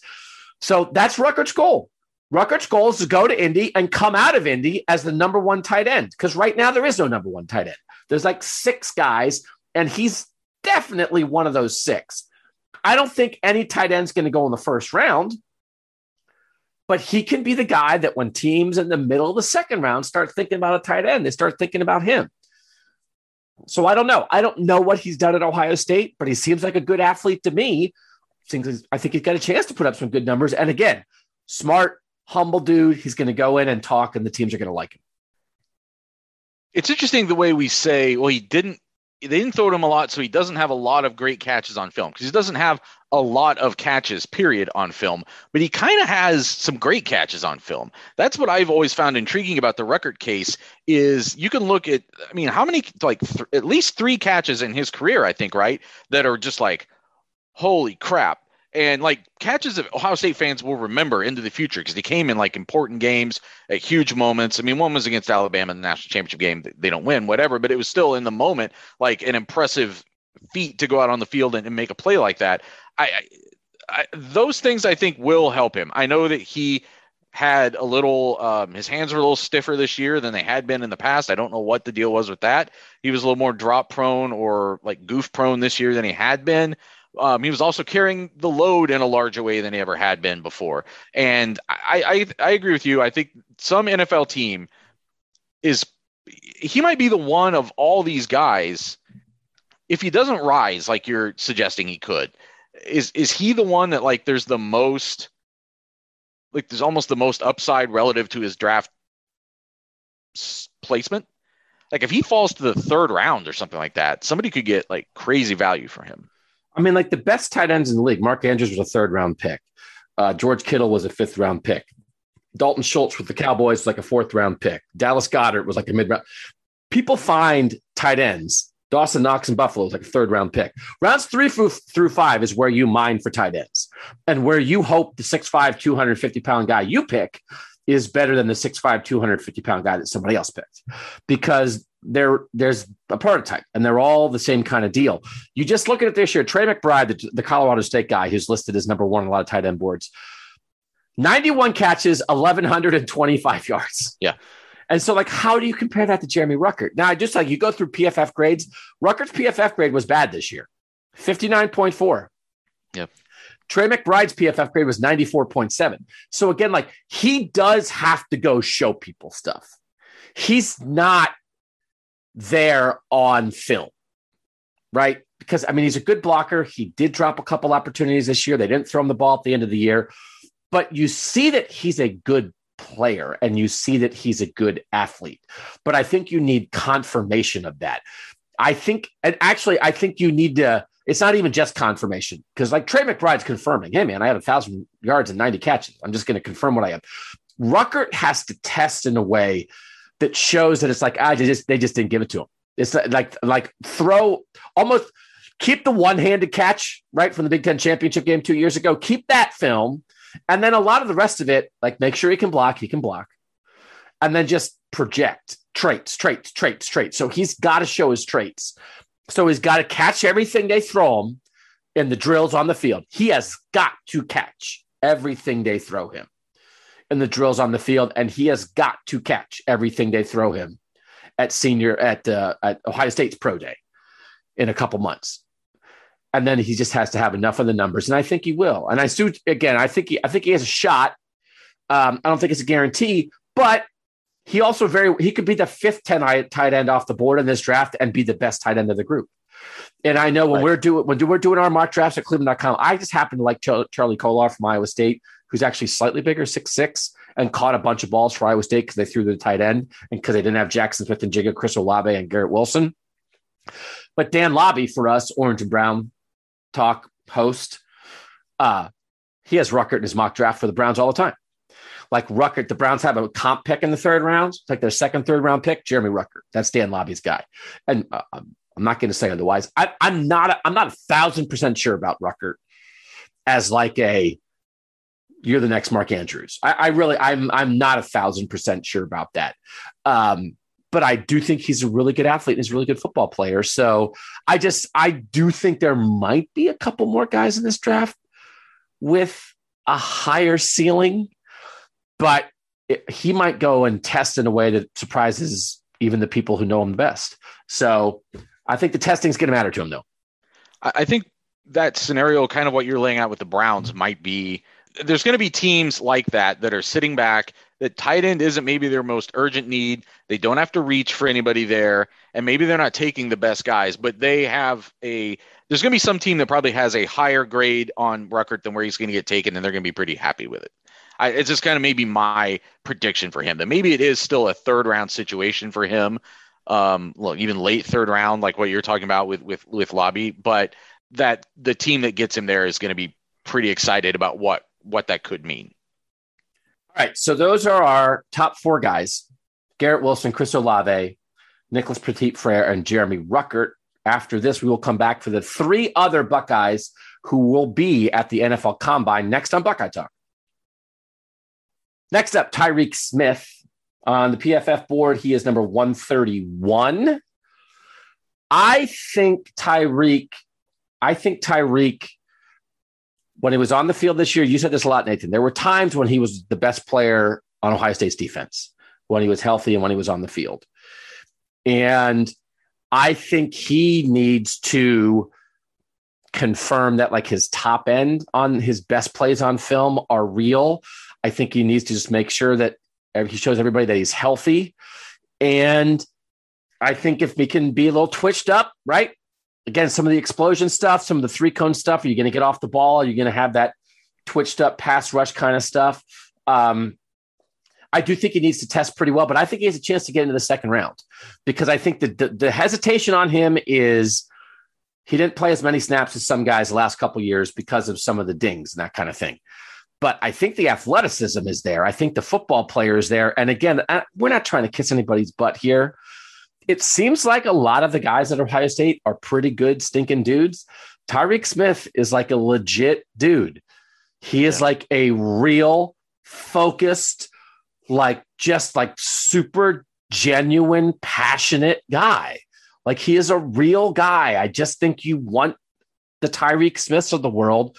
Speaker 1: So that's Ruckert's goal. Ruckert's goal is to go to Indy and come out of Indy as the number one tight end because right now there is no number one tight end. There's like six guys, and he's definitely one of those six. I don't think any tight end's going to go in the first round, but he can be the guy that when teams in the middle of the second round start thinking about a tight end, they start thinking about him. So I don't know. I don't know what he's done at Ohio State, but he seems like a good athlete to me. I think he's got a chance to put up some good numbers. And again, smart, humble dude. He's going to go in and talk, and the teams are going to like him.
Speaker 2: It's interesting the way we say, well, he didn't. They didn't throw to him a lot, so he doesn't have a lot of great catches on film because he doesn't have a lot of catches, period, on film. But he kind of has some great catches on film. That's what I've always found intriguing about the Ruckert case. Is you can look at, I mean, how many like th- at least three catches in his career, I think, right, that are just like, holy crap and like catches that Ohio State fans will remember into the future because they came in like important games at huge moments. I mean, one was against Alabama in the national championship game; they don't win, whatever, but it was still in the moment like an impressive feat to go out on the field and, and make a play like that. I, I, I, those things I think will help him. I know that he had a little um, his hands were a little stiffer this year than they had been in the past. I don't know what the deal was with that. He was a little more drop prone or like goof prone this year than he had been. Um, he was also carrying the load in a larger way than he ever had been before. And I, I, I agree with you. I think some NFL team is he might be the one of all these guys. If he doesn't rise like you're suggesting he could, is is he the one that like there's the most like there's almost the most upside relative to his draft placement? Like if he falls to the third round or something like that, somebody could get like crazy value for him.
Speaker 1: I mean, like the best tight ends in the league. Mark Andrews was a third round pick. Uh, George Kittle was a fifth round pick. Dalton Schultz with the Cowboys like a fourth round pick. Dallas Goedert was like a mid round. People find tight ends. Dawson Knox and Buffalo is like a third round pick. Rounds three through, through five is where you mine for tight ends and where you hope the 6'5, 250 pound guy you pick is better than the 6'5, 250 pound guy that somebody else picked because there there's a prototype and they're all the same kind of deal. You just look at it this year. Trey McBride, the, the Colorado State guy who's listed as number one on a lot of tight end boards, 91 catches, 1,125 yards.
Speaker 2: Yeah.
Speaker 1: And so, like, how do you compare that to Jeremy Ruckert? Now, I just like you go through PFF grades, Ruckert's PFF grade was bad this year 59.4.
Speaker 2: Yep.
Speaker 1: Trey McBride's PFF grade was 94.7. So, again, like, he does have to go show people stuff. He's not there on film, right? Because I mean, he's a good blocker. He did drop a couple opportunities this year. They didn't throw him the ball at the end of the year, but you see that he's a good player and you see that he's a good athlete. But I think you need confirmation of that. I think, and actually, I think you need to. It's not even just confirmation because, like Trey McBride's confirming, hey man, I had a thousand yards and ninety catches. I'm just going to confirm what I have. Ruckert has to test in a way that shows that it's like ah, they just they just didn't give it to him. It's like like throw almost keep the one-handed catch right from the Big Ten championship game two years ago. Keep that film, and then a lot of the rest of it, like make sure he can block, he can block, and then just project traits, traits, traits, traits. So he's got to show his traits. So he's got to catch everything they throw him in the drills on the field. He has got to catch everything they throw him in the drills on the field, and he has got to catch everything they throw him at senior at uh, at Ohio State's pro day in a couple months. And then he just has to have enough of the numbers, and I think he will. And I do again. I think he, I think he has a shot. Um, I don't think it's a guarantee, but he also very he could be the fifth ten tight end off the board in this draft and be the best tight end of the group. And I know when right. we're doing when we're doing our mock drafts at Cleveland.com, I just happen to like Charlie Kolar from Iowa State, who's actually slightly bigger, six six, and caught a bunch of balls for Iowa State because they threw the tight end and because they didn't have Jackson Smith-Njigba, Chris Olave, and Garrett Wilson. But Dan Labbe for us, Orange and Brown talk host, uh, he has Ruckert in his mock draft for the Browns all the time. Like Ruckert, the Browns have a comp pick in the third round, it's like their second, third round pick, Jeremy Ruckert. That's Dan Labbe's guy. And uh, I'm not going to say otherwise. I, am not. A, I'm not a thousand percent sure about Ruckert as like a you're the next Mark Andrews. I, I, really, I'm, I'm not a thousand percent sure about that. Um, but I do think he's a really good athlete and he's a really good football player. So I just, I do think there might be a couple more guys in this draft with a higher ceiling, but it, he might go and test in a way that surprises even the people who know him the best. So I think the testing is going to matter to him, though.
Speaker 2: I think that scenario, kind of what you're laying out with the Browns, might be there's going to be teams like that that are sitting back that tight end isn't maybe their most urgent need. They don't have to reach for anybody there, and maybe they're not taking the best guys, but they have a. There's going to be some team that probably has a higher grade on Ruckert than where he's going to get taken, and they're going to be pretty happy with it. I, it's just kind of maybe my prediction for him that maybe it is still a third round situation for him. Um, look, even late third round, like what you're talking about with with with Labbe, but that the team that gets him there is going to be pretty excited about what what that could mean.
Speaker 1: All right. So those are our top four guys Garrett Wilson, Chris Olave, Nicholas Petit Frere, and Jeremy Ruckert. After this, we will come back for the three other Buckeyes who will be at the NFL Combine next on Buckeye Talk. Next up, Tyreke Smith on the PFF board. He is number 131. I think Tyreke, I think Tyreke, when he was on the field this year, you said this a lot, Nathan. There were times when he was the best player on Ohio State's defense, when he was healthy and when he was on the field. And I think he needs to confirm that like his top end on his best plays on film are real. I think he needs to just make sure that he shows everybody that he's healthy. And I think if we can be a little twitched up, right? Again, some of the explosion stuff, some of the three cone stuff, are you going to get off the ball? Are you going to have that twitched up pass rush kind of stuff? Um, I do think he needs to test pretty well, but I think he has a chance to get into the second round because I think the, the, the hesitation on him is he didn't play as many snaps as some guys the last couple years because of some of the dings and that kind of thing. But I think the athleticism is there. I think the football player is there. And again, uh, we're not trying to kiss anybody's butt here. It seems like a lot of the guys at Ohio State are pretty good, stinking dudes. Tyreke Smith is like a legit dude. He is yeah. like a real, focused, like just like super genuine, passionate guy. Like he is a real guy. I just think you want the Tyreke Smiths of the world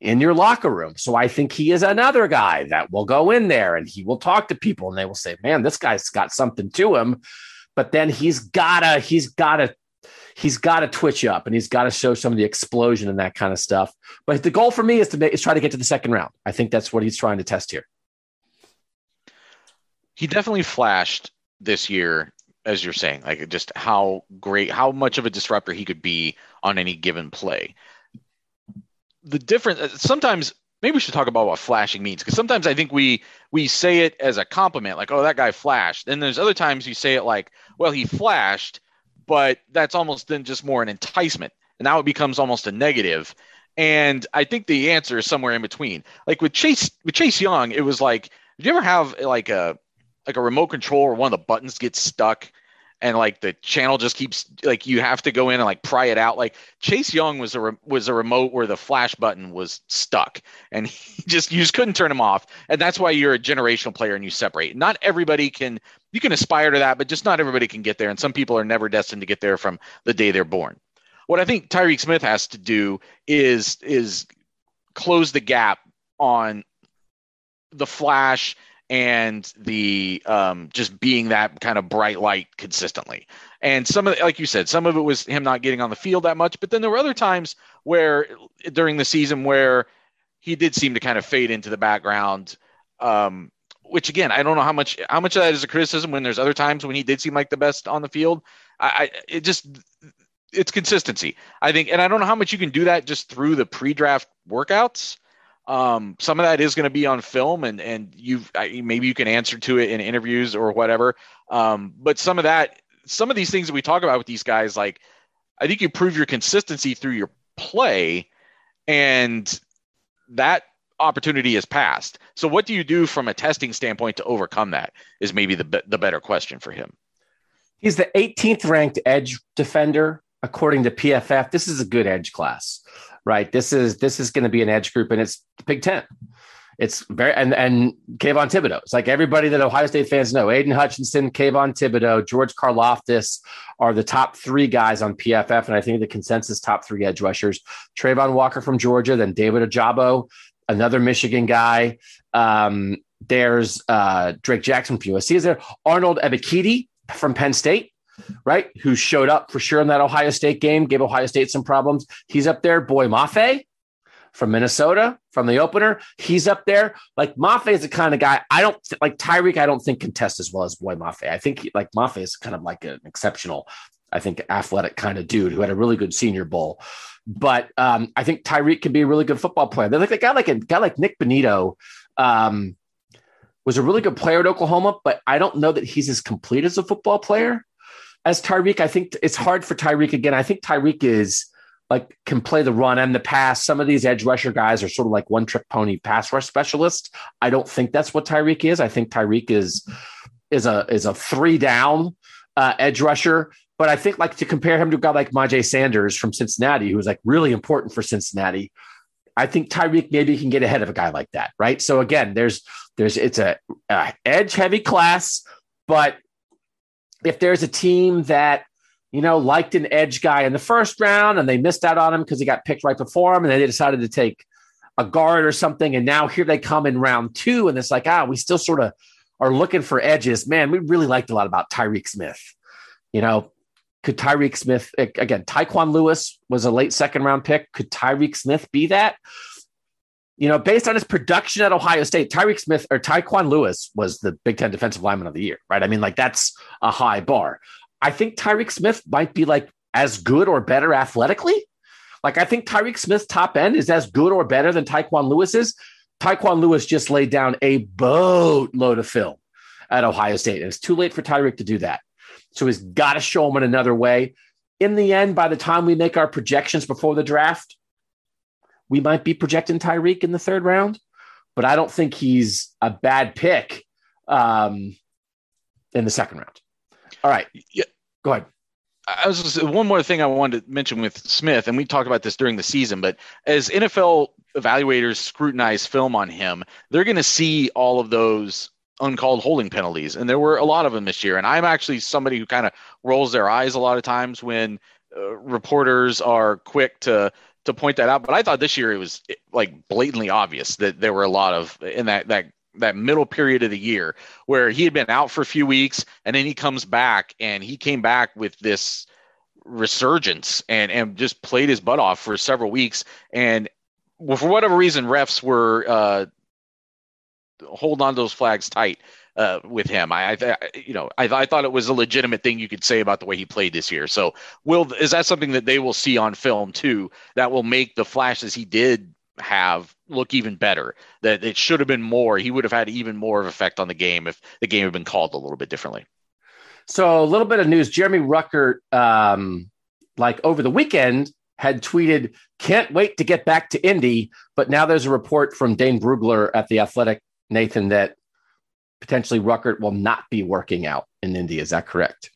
Speaker 1: in your locker room. So I think he is another guy that will go in there and he will talk to people and they will say, man, this guy's got something to him. But then he's gotta, he's gotta, he's got to twitch up and he's got to show some of the explosion and that kind of stuff. But the goal for me is to make, is try to get to the second round. I think that's what he's trying to test here
Speaker 2: he definitely flashed this year, as you're saying, like just how great, how much of a disruptor he could be on any given play. The difference, uh, sometimes maybe we should talk about what flashing means because sometimes I think we we say it as a compliment, like, oh, that guy flashed. And there's other times you say it like, well, he flashed, but that's almost then just more an enticement. And now it becomes almost a. And I think the answer is somewhere in between. Like with Chase with Chase Young, it was like, did you ever have like a like a remote control or one of the buttons gets stuck and like the channel just keeps like you have to go in and like pry it out. Like chase young was a re- was a remote where the flash button was stuck and he just you just couldn't turn him off. And that's why you're a generational player and you separate. Not everybody can you can aspire to that but just not everybody can get there and some people are never destined to get there from the day they're born. What i think tyreke smith has to do is is close the gap on the flash and the um, just being that kind of bright light consistently. And some of, like you said, some of it was him not getting on the field that much, but then there were other times where during the season where he did seem to kind of fade into the background. Um, which again, I don't know how much how much of that is a criticism when there's other times when he did seem like the best on the field. I, I it just it's consistency. I think, and I don't know how much you can do that just through the pre-draft workouts. Um, some of that is going to be on film, and and you maybe you can answer to it in interviews or whatever. Um, but some of that, some of these things that we talk about with these guys, like I think you prove your consistency through your play, and that opportunity is passed. So what do you do from a testing standpoint to overcome that? Is maybe the the better question for him.
Speaker 1: He's the 18th ranked edge defender according to PFF. This is a good edge class right? This is this is going to be an edge group, and it's the Big Ten. It's very and and Kayvon Thibodeaux. It's like everybody that Ohio State fans know: Aidan Hutchinson, Kayvon Thibodeaux, George Karlaftis are the top three guys on PFF, and I think the consensus top three edge rushers: Travon Walker from Georgia, then David Ojabo, another Michigan guy. Um, there's uh, Drake Jackson from USC. Is there Arnold Ebiketie from Penn State? Right? Who showed up for sure in that Ohio State game, gave Ohio State some problems. He's up there. Boye Mafe from Minnesota from the opener. He's up there. Like Mafe is the kind of guy I don't like Tyreke. I don't think can test as well as Boye Mafe. I think he, like Mafe is kind of like an exceptional, I think, athletic kind of dude who had a really good Senior Bowl. But um, I think Tyreke can be a really good football player. They're like a guy like a guy like Nik Bonitto. Um, was a really good player at Oklahoma, but I don't know that he's as complete as a football player as Tyreke, I think it's hard for Tyreke again. I think Tyreke is like can play the run and the pass. Some of these edge rusher guys are sort of like one trick pony pass rush specialist. I don't think that's what Tyreke is. I think Tyreke is is a is a three down uh, edge rusher But I think like to compare him to a guy like Myjai Sanders from Cincinnati, who was like really important for Cincinnati. I think Tyreke maybe can get ahead of a guy like that, right? So again, there's there's it's a, a edge heavy class, but if there's a team that you know liked an edge guy in the first round and they missed out on him because he got picked right before him, and they decided to take a guard or something, and now here they come in round two, and it's like ah, we still sort of are looking for edges. Man, we really liked a lot about Tyreke Smith. You know, could Tyreke Smith again? Tyquan Lewis was a late second round pick. Could Tyreke Smith be that? You know, based on his production at Ohio State, Tyreke Smith or Tyquan Lewis was the Big Ten Defensive Lineman of the Year, right? I mean, like that's a high bar. I think Tyreke Smith might be like as good or better athletically. Like I think Tyreke Smith's top end is as good or better than Tyquan Lewis's. Tyquan Lewis just laid down a boatload of film at Ohio State, and it's too late for Tyreke to do that. So he's got to show him in another way. In the end, by the time we make our projections before the draft, we might be projecting Tyreke in the third round, but I don't think he's a bad pick um, in the second round. All right.
Speaker 2: Yeah.
Speaker 1: Go ahead.
Speaker 2: I was just, one more thing I wanted to mention with Smith, and we talked about this during the season, but as NFL evaluators scrutinize film on him, they're going to see all of those uncalled holding penalties, and there were a lot of them this year. And I'm actually somebody who kind of rolls their eyes a lot of times when uh, reporters are quick to to point that out. But I thought this year it was like blatantly obvious that there were a lot of in that that that middle period of the year where he had been out for a few weeks and then he comes back and he came back with this resurgence and and just played his butt off for several weeks and well, for whatever reason refs were uh, hold on to those flags tight uh, with him. I, I you know, I, I, thought it was a legitimate thing you could say about the way he played this year. So, will is that something that they will see on film too? That will make the flashes he did have look even better. That it should have been more. He would have had even more of effect on the game if the game had been called a little bit differently.
Speaker 1: So, a little bit of news: Jeremy Ruckert, um, like over the weekend, had tweeted, "Can't wait to get back to Indy." But now there's a report from Dane Brugler at the Athletic Nathan, that potentially Ruckert will not be working out in Indy. Is that correct?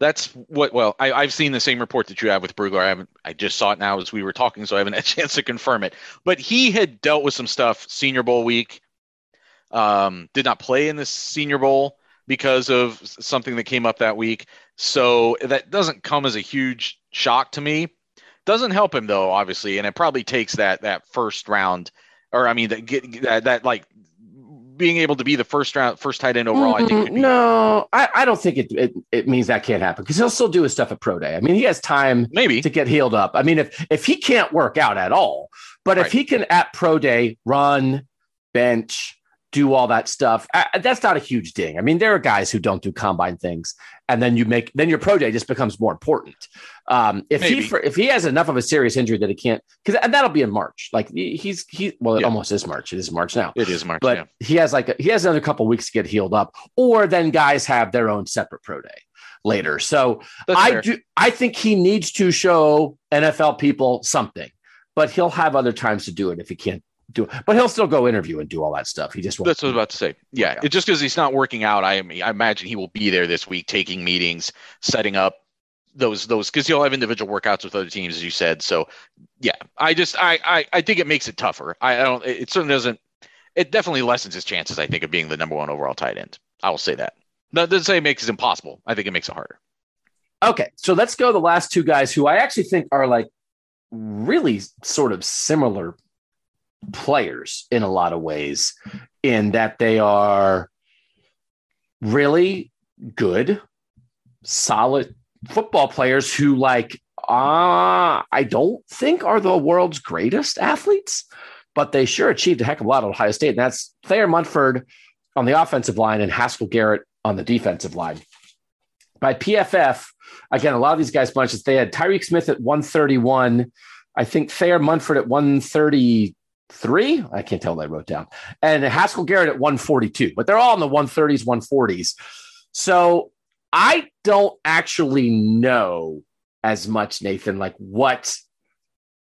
Speaker 2: That's what. Well, I, have seen the same report that you have with Brugler. I haven't. I just saw it now as we were talking, so I haven't had a chance to confirm it. But he had dealt with some stuff Senior Bowl week. Um, did not play in the Senior Bowl because of something that came up that week. So that doesn't come as a huge shock to me. Doesn't help him though, obviously, and it probably takes that that first round, or I mean, that get that that like being able to be the first round, first tight end overall, mm-hmm. I think.
Speaker 1: No, I, I, don't think it, it, it means that can't happen because he'll still do his stuff at pro day. I mean, he has time
Speaker 2: maybe
Speaker 1: to get healed up. I mean, if if he can't work out at all, but right. if he can at pro day run, bench, do all that stuff. I, that's not a huge ding. I mean, there are guys who don't do combine things, and then you make then your pro day just becomes more important. Um, if Maybe. he if he has enough of a serious injury that he can't, because and that'll be in March. Like he's he well, it yeah. almost is March. It is March now.
Speaker 2: It is March,
Speaker 1: but
Speaker 2: yeah.
Speaker 1: he has like a, he has another couple weeks to get healed up, or then guys have their own separate pro day later. So That's I fair. do I think he needs to show NFL people something, but he'll have other times to do it if he can't do. But he'll still go interview and do all that stuff. He just
Speaker 2: that's what I was about to say. Yeah, it, just because he's not working out, I I imagine he will be there this week, taking meetings, setting up those those because he'll have individual workouts with other teams, as you said. So yeah, I just I I, I think it makes it tougher. I, I don't. It certainly doesn't. It definitely lessens his chances. I think of being the number one overall tight end. I will say that. That doesn't say it makes it impossible. I think it makes it harder.
Speaker 1: Okay, so let's go the last two guys who I actually think are like really sort of similar players in a lot of ways, in that they are really good, solid football players who, like, uh, I don't think are the world's greatest athletes, but they sure achieved a heck of a lot at Ohio State. And that's Thayer Munford on the offensive line and Haskell Garrett on the defensive line. By PFF, again, a lot of these guys bunches, they had Tyreke Smith at 131. I think Thayer Munford at 130 three. I can't tell what I wrote down. And Haskell Garrett at 142, but they're all in the 130s, 140s. So I don't actually know as much, Nathan, like what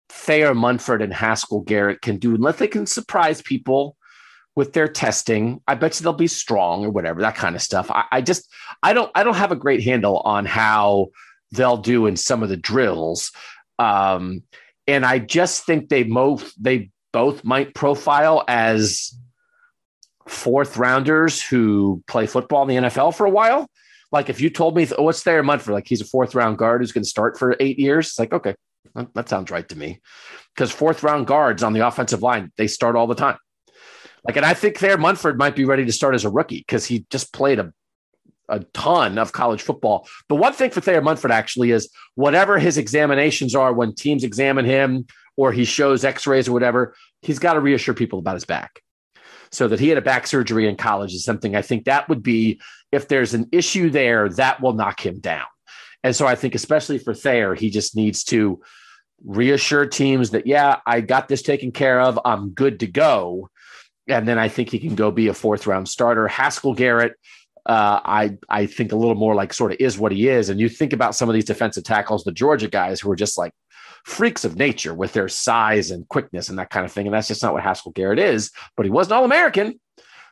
Speaker 1: Thayer Munford and Haskell Garrett can do unless they can surprise people with their testing. I bet you they'll be strong or whatever, that kind of stuff. I, I just I don't I don't have a great handle on how they'll do in some of the drills. Um, and I just think they both they both might profile as fourth rounders who play football in the NFL for a while. Like if you told me, oh, what's Thayer Munford? Like he's a fourth round guard who's going to start for eight years. It's like, okay, that sounds right to me. Because fourth round guards on the offensive line, they start all the time. Like, and I think Thayer Munford might be ready to start as a rookie because he just played a a ton of college football. The one thing for Thayer Munford actually is whatever his examinations are when teams examine him or he shows x-rays or whatever, he's got to reassure people about his back. So that he had a back surgery in college is something I think that would be if there's an issue there, that will knock him down. And so I think especially for Thayer, he just needs to reassure teams that yeah, I got this taken care of. I'm good to go. And then I think he can go be a fourth round starter. Haskell Garrett, uh, I I think a little more like sort of is what he is. And you think about some of these defensive tackles, the Georgia guys who are just like freaks of nature with their size and quickness and that kind of thing. And that's just not what Haskell Garrett is. But he was an All American.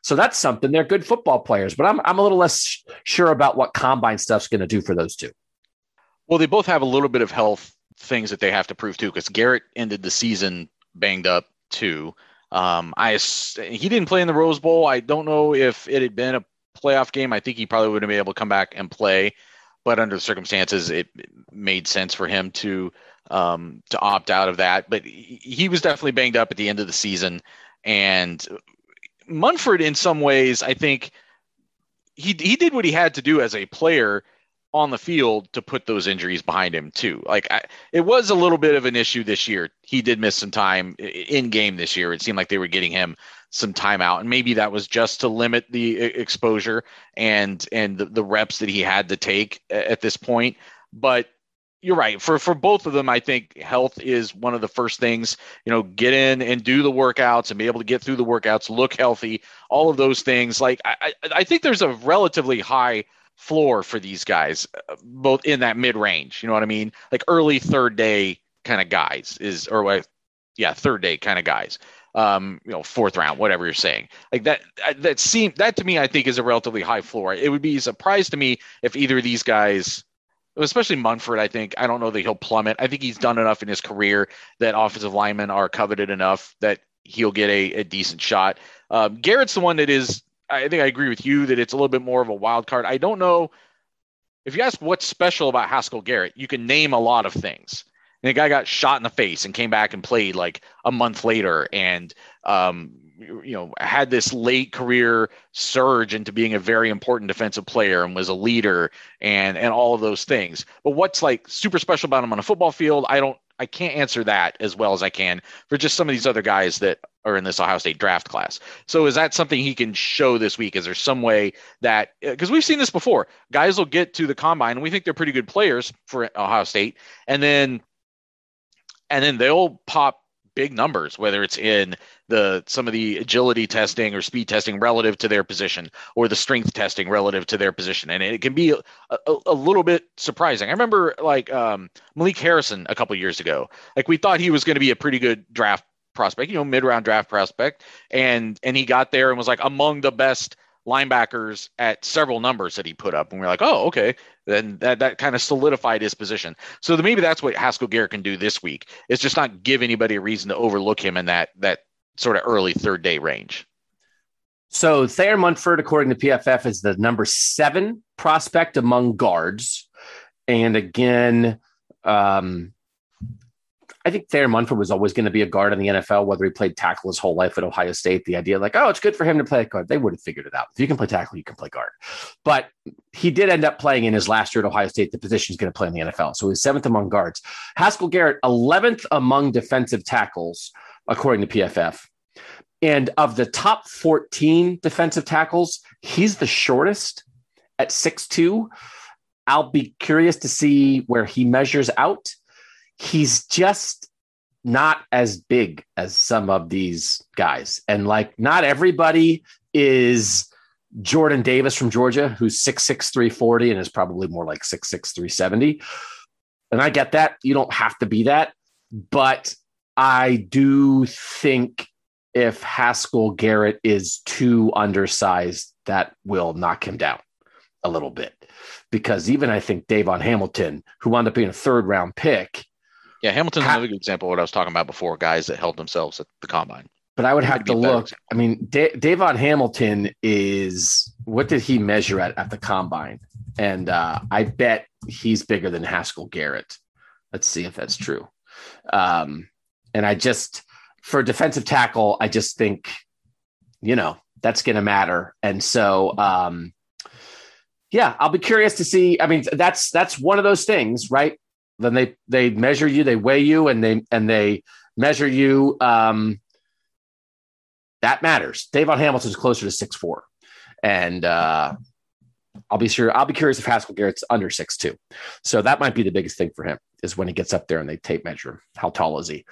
Speaker 1: So that's something. They're good football players, but I'm I'm a little less sure about what combine stuff's going to do for those two.
Speaker 2: Well, they both have a little bit of health things that they have to prove too, because Garrett ended the season banged up too. Um, I he didn't play in the Rose Bowl. I don't know if it had been a playoff game, I think he probably would have been able to come back and play. But under the circumstances, it made sense for him to um, to opt out of that. But he was definitely banged up at the end of the season, and Munford, in some ways, I think he he did what he had to do as a player on the field to put those injuries behind him too. Like I, it was a little bit of an issue this year. He did miss some time in game this year. It seemed like they were getting him some time out and maybe that was just to limit the exposure and and the, the reps that he had to take at this point but you're right for for both of them i think health is one of the first things you know get in and do the workouts and be able to get through the workouts look healthy all of those things like i i think there's a relatively high floor for these guys both in that mid range you know what i mean like early third day kind of guys is or yeah third day kind of guys um, you know, fourth round, whatever you're saying. Like that, that seem that to me, I think is a relatively high floor. It would be a surprise to me if either of these guys, especially Munford, I think, I don't know that he'll plummet. I think he's done enough in his career that offensive linemen are coveted enough that he'll get a, a decent shot. Um, Garrett's the one that is, I think I agree with you that it's a little bit more of a wild card. I don't know if you ask what's special about Haskell Garrett, you can name a lot of things. And the guy got shot in the face and came back and played like a month later and um, you know had this late career surge into being a very important defensive player and was a leader and and all of those things. But what's like super special about him on a football field? I don't I can't answer that as well as I can for just some of these other guys that are in this Ohio State draft class. So is that something he can show this week? Is there some way that uh, because we've seen this before, guys will get to the combine and we think they're pretty good players for Ohio State, and then and then they'll pop big numbers, whether it's in the some of the agility testing or speed testing relative to their position, or the strength testing relative to their position, and it can be a, a, a little bit surprising. I remember like um, Malik Harrison a couple years ago, like we thought he was going to be a pretty good draft prospect, you know, mid round draft prospect, and and he got there and was like among the best linebackers at several numbers that he put up, and we are like, oh, okay, then that that kind of solidified his position. So maybe that's what Haskell Garrett can do this week. Is just not give anybody a reason to overlook him in that that sort of early third day range.
Speaker 1: So Thayer Munford, according to PFF, is the number seven prospect among guards, and again, um, I think Thayer Munford was always going to be a guard in the NFL, whether he played tackle his whole life at Ohio State. The idea, like, oh, it's good for him to play guard. They would have figured it out. If you can play tackle, you can play guard. But he did end up playing in his last year at Ohio State. The position is going to play in the NFL. So he's seventh among guards. Haskell Garrett, 11th among defensive tackles, according to PFF. And of the top 14 defensive tackles, he's the shortest at 6'2. I'll be curious to see where he measures out he's just not as big as some of these guys. And like, not everybody is Jordan Davis from Georgia, who's 6'6, 340 and is probably more like 6'6, 370. And I get that. You don't have to be that. But I do think if Haskell Garrett is too undersized, that will knock him down. a little bit because even I think Davon Hamilton, who wound up being a third round pick.
Speaker 2: Yeah, Hamilton's ha- another good example of what I was talking about before, guys that held themselves at the combine.
Speaker 1: But I would have to look. I mean, da- Davon Hamilton is what did he measure at at the combine? And uh, I bet he's bigger than Haskell Garrett. Let's see if that's true. Um, and I just, for defensive tackle, I just think, you know, that's going to matter. And so, um, yeah, I'll be curious to see. I mean, that's that's one of those things, right? Then they they measure you, they weigh you, and they and they measure you. Um, that matters. Davon Hamilton's closer to six four, and uh, I'll be sure. I'll be curious if Haskell Garrett's under six two. So that might be the biggest thing for him is when he gets up there and they tape measure him. How tall is he?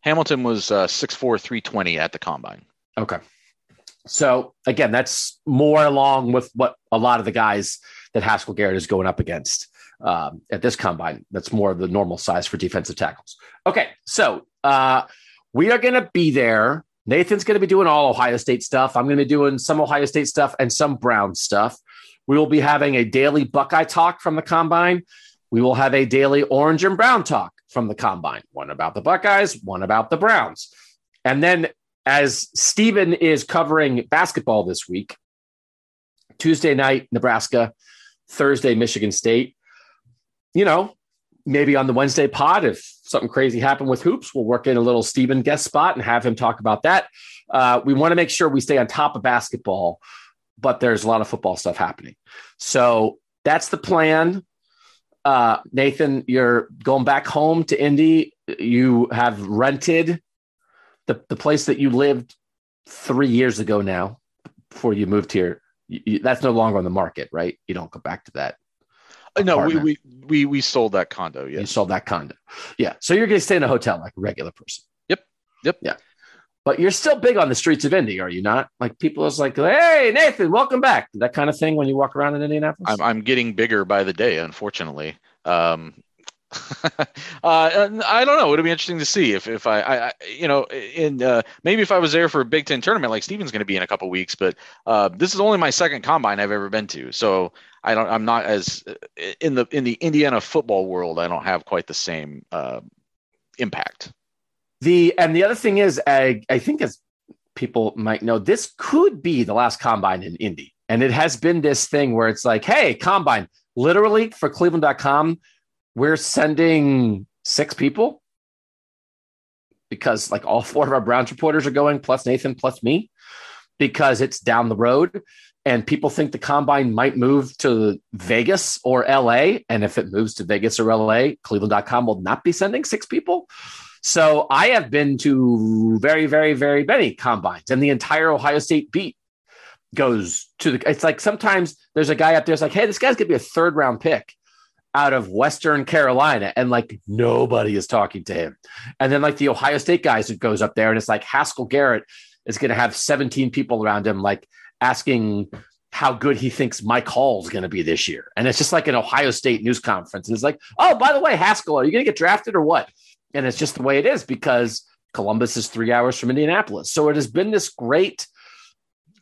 Speaker 2: Hamilton was uh, 6'4", 320 at the combine.
Speaker 1: Okay. So again, that's more along with what a lot of the guys that Haskell Garrett is going up against um, at this combine. That's more of the normal size for defensive tackles. Okay, so uh, we are going to be there Nathan's going to be doing all Ohio State stuff. I'm going to be doing some Ohio State stuff and some Brown stuff. We will be having a daily Buckeye talk from the combine. We will have a daily Orange and Brown talk from the combine, one about the Buckeyes, one about the Browns. And then, as Stephen is covering basketball this week, Tuesday night, Nebraska, Thursday, Michigan State, you know, maybe on the Wednesday pod, if something crazy happened with hoops, we'll work in a little Stephen guest spot and have him talk about that. Uh, we want to make sure we stay on top of basketball, but there's a lot of football stuff happening. So that's the plan. Uh, Nathan, you're going back home to Indy. You have rented the, the place that you lived three years ago now before you moved here. You, you, that's no longer on the market, right? You don't go back to that.
Speaker 2: Uh, no, we, we we we sold that condo. Yeah,
Speaker 1: you sold that condo. Yeah, so you're going to stay in a hotel like a regular person.
Speaker 2: Yep. Yep.
Speaker 1: Yeah. But you're still big on the streets of Indy, are you not? Like people is like, "Hey, Nathan, welcome back." That kind of thing when you walk around in Indianapolis.
Speaker 2: I'm I'm getting bigger by the day, unfortunately. Um, uh, I don't know. It'll be interesting to see if if I, I you know, in uh, maybe if I was there for a Big Ten tournament like Steven's going to be in a couple weeks, but uh, this is only my second combine I've ever been to, so I don't. I'm not as in the in the Indiana football world. I don't have quite the same uh, impact.
Speaker 1: The and the other thing is, I I think as people might know, this could be the last combine in Indy, and it has been this thing where it's like, hey, combine, literally for Cleveland.com, we're sending six people because like all four of our Browns reporters are going, plus Nathan, plus me, because it's down the road and people think the combine might move to Vegas or LA. And if it moves to Vegas or LA, Cleveland.com will not be sending six people. So I have been to very, very, very many combines, and the entire Ohio State beat goes to the. It's like sometimes there's a guy up there. It's like, hey, this guy's gonna be a third round pick out of Western Carolina, and like nobody is talking to him. And then like the Ohio State guys, it goes up there, and it's like Haskell Garrett is going to have 17 people around him, like asking how good he thinks Mike Hall is going to be this year. And it's just like an Ohio State news conference. And it's like, oh, by the way, Haskell, are you going to get drafted or what? And it's just the way it is because Columbus is three hours from Indianapolis. So it has been this great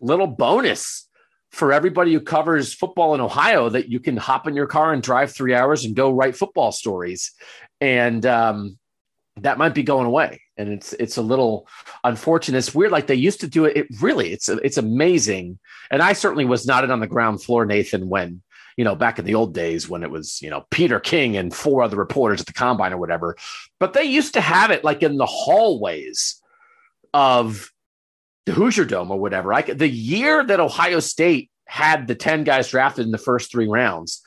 Speaker 1: little bonus for everybody who covers football in Ohio that you can hop in your car and drive three hours and go write football stories. And um, that might be going away and it's it's a little unfortunate. It's weird. Like they used to do it. It really, it's it's amazing. And I certainly was not on the ground floor, Nathan, when you know back in the old days when it was you know Peter King and four other reporters at the combine or whatever. But they used to have it like in the hallways of the Hoosier Dome or whatever. I, the year that Ohio State had the ten guys drafted in the first three rounds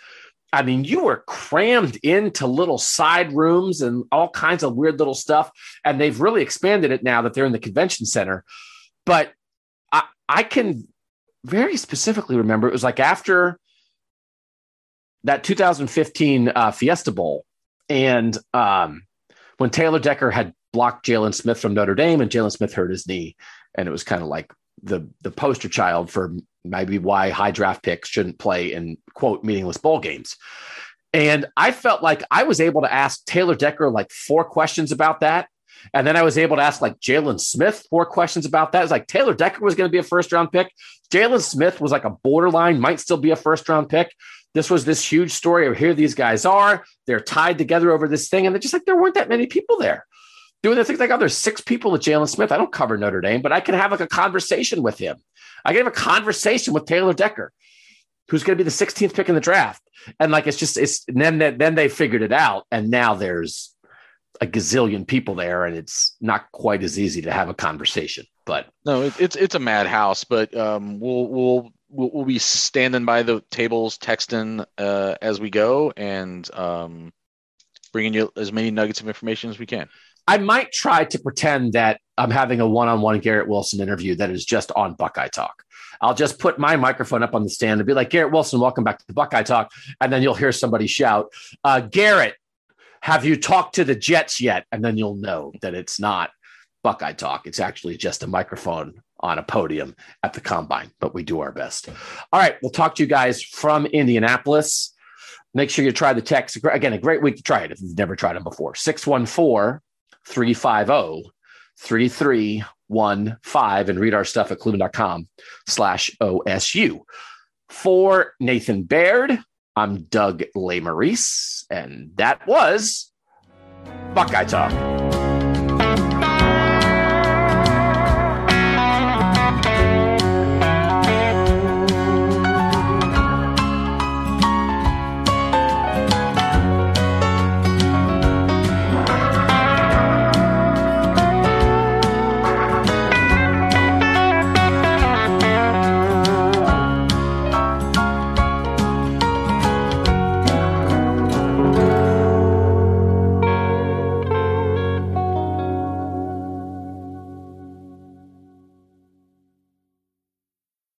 Speaker 1: I mean, you were crammed into little side rooms and all kinds of weird little stuff. And they've really expanded it now that they're in the convention center. But I, I can very specifically remember it was like after that 2015 uh, Fiesta Bowl, and um, when Taylor Decker had blocked Jaylon Smith from Notre Dame, and Jaylon Smith hurt his knee, and it was kind of like the the poster child for maybe why high draft picks shouldn't play in quote meaningless bowl games. And I felt like I was able to ask Taylor Decker like four questions about that. And then I was able to ask like Jaylon Smith four questions about that. It's like Taylor Decker was going to be a first round pick. Jaylon Smith was like a borderline, might still be a first round pick. This was this huge story of here these guys are. They're tied together over this thing. And they're just like, there weren't that many people there doing the things like, oh, there's six people with Jaylon Smith. I don't cover Notre Dame, but I can have like a conversation with him. I can have a conversation with Taylor Decker, who's going to be the 16th pick in the draft. And like, it's just, it's, then, then they figured it out. And now there's a gazillion people there and it's not quite as easy to have a conversation, but
Speaker 2: no, it, it's, it's a madhouse, but um, we'll, we'll, we'll, we'll be standing by the tables, texting uh, as we go and um, bringing you as many nuggets of information as we can.
Speaker 1: I might try to pretend that I'm having a one-on-one Garrett Wilson interview that is just on Buckeye Talk. I'll just put my microphone up on the stand and be like, Garrett Wilson, welcome back to the Buckeye Talk. And then you'll hear somebody shout, uh, Garrett, have you talked to the Jets yet? And then you'll know that it's not Buckeye Talk. It's actually just a microphone on a podium at the combine, but we do our best. All right, we'll talk to you guys from Indianapolis. Make sure you try the text. Again, a great week to try it if you've never tried them before. 614 350 3315 and read our stuff at cleveland.com slash OSU. For Nathan Baird, I'm Doug Lesmerises, and that was Buckeye Talk.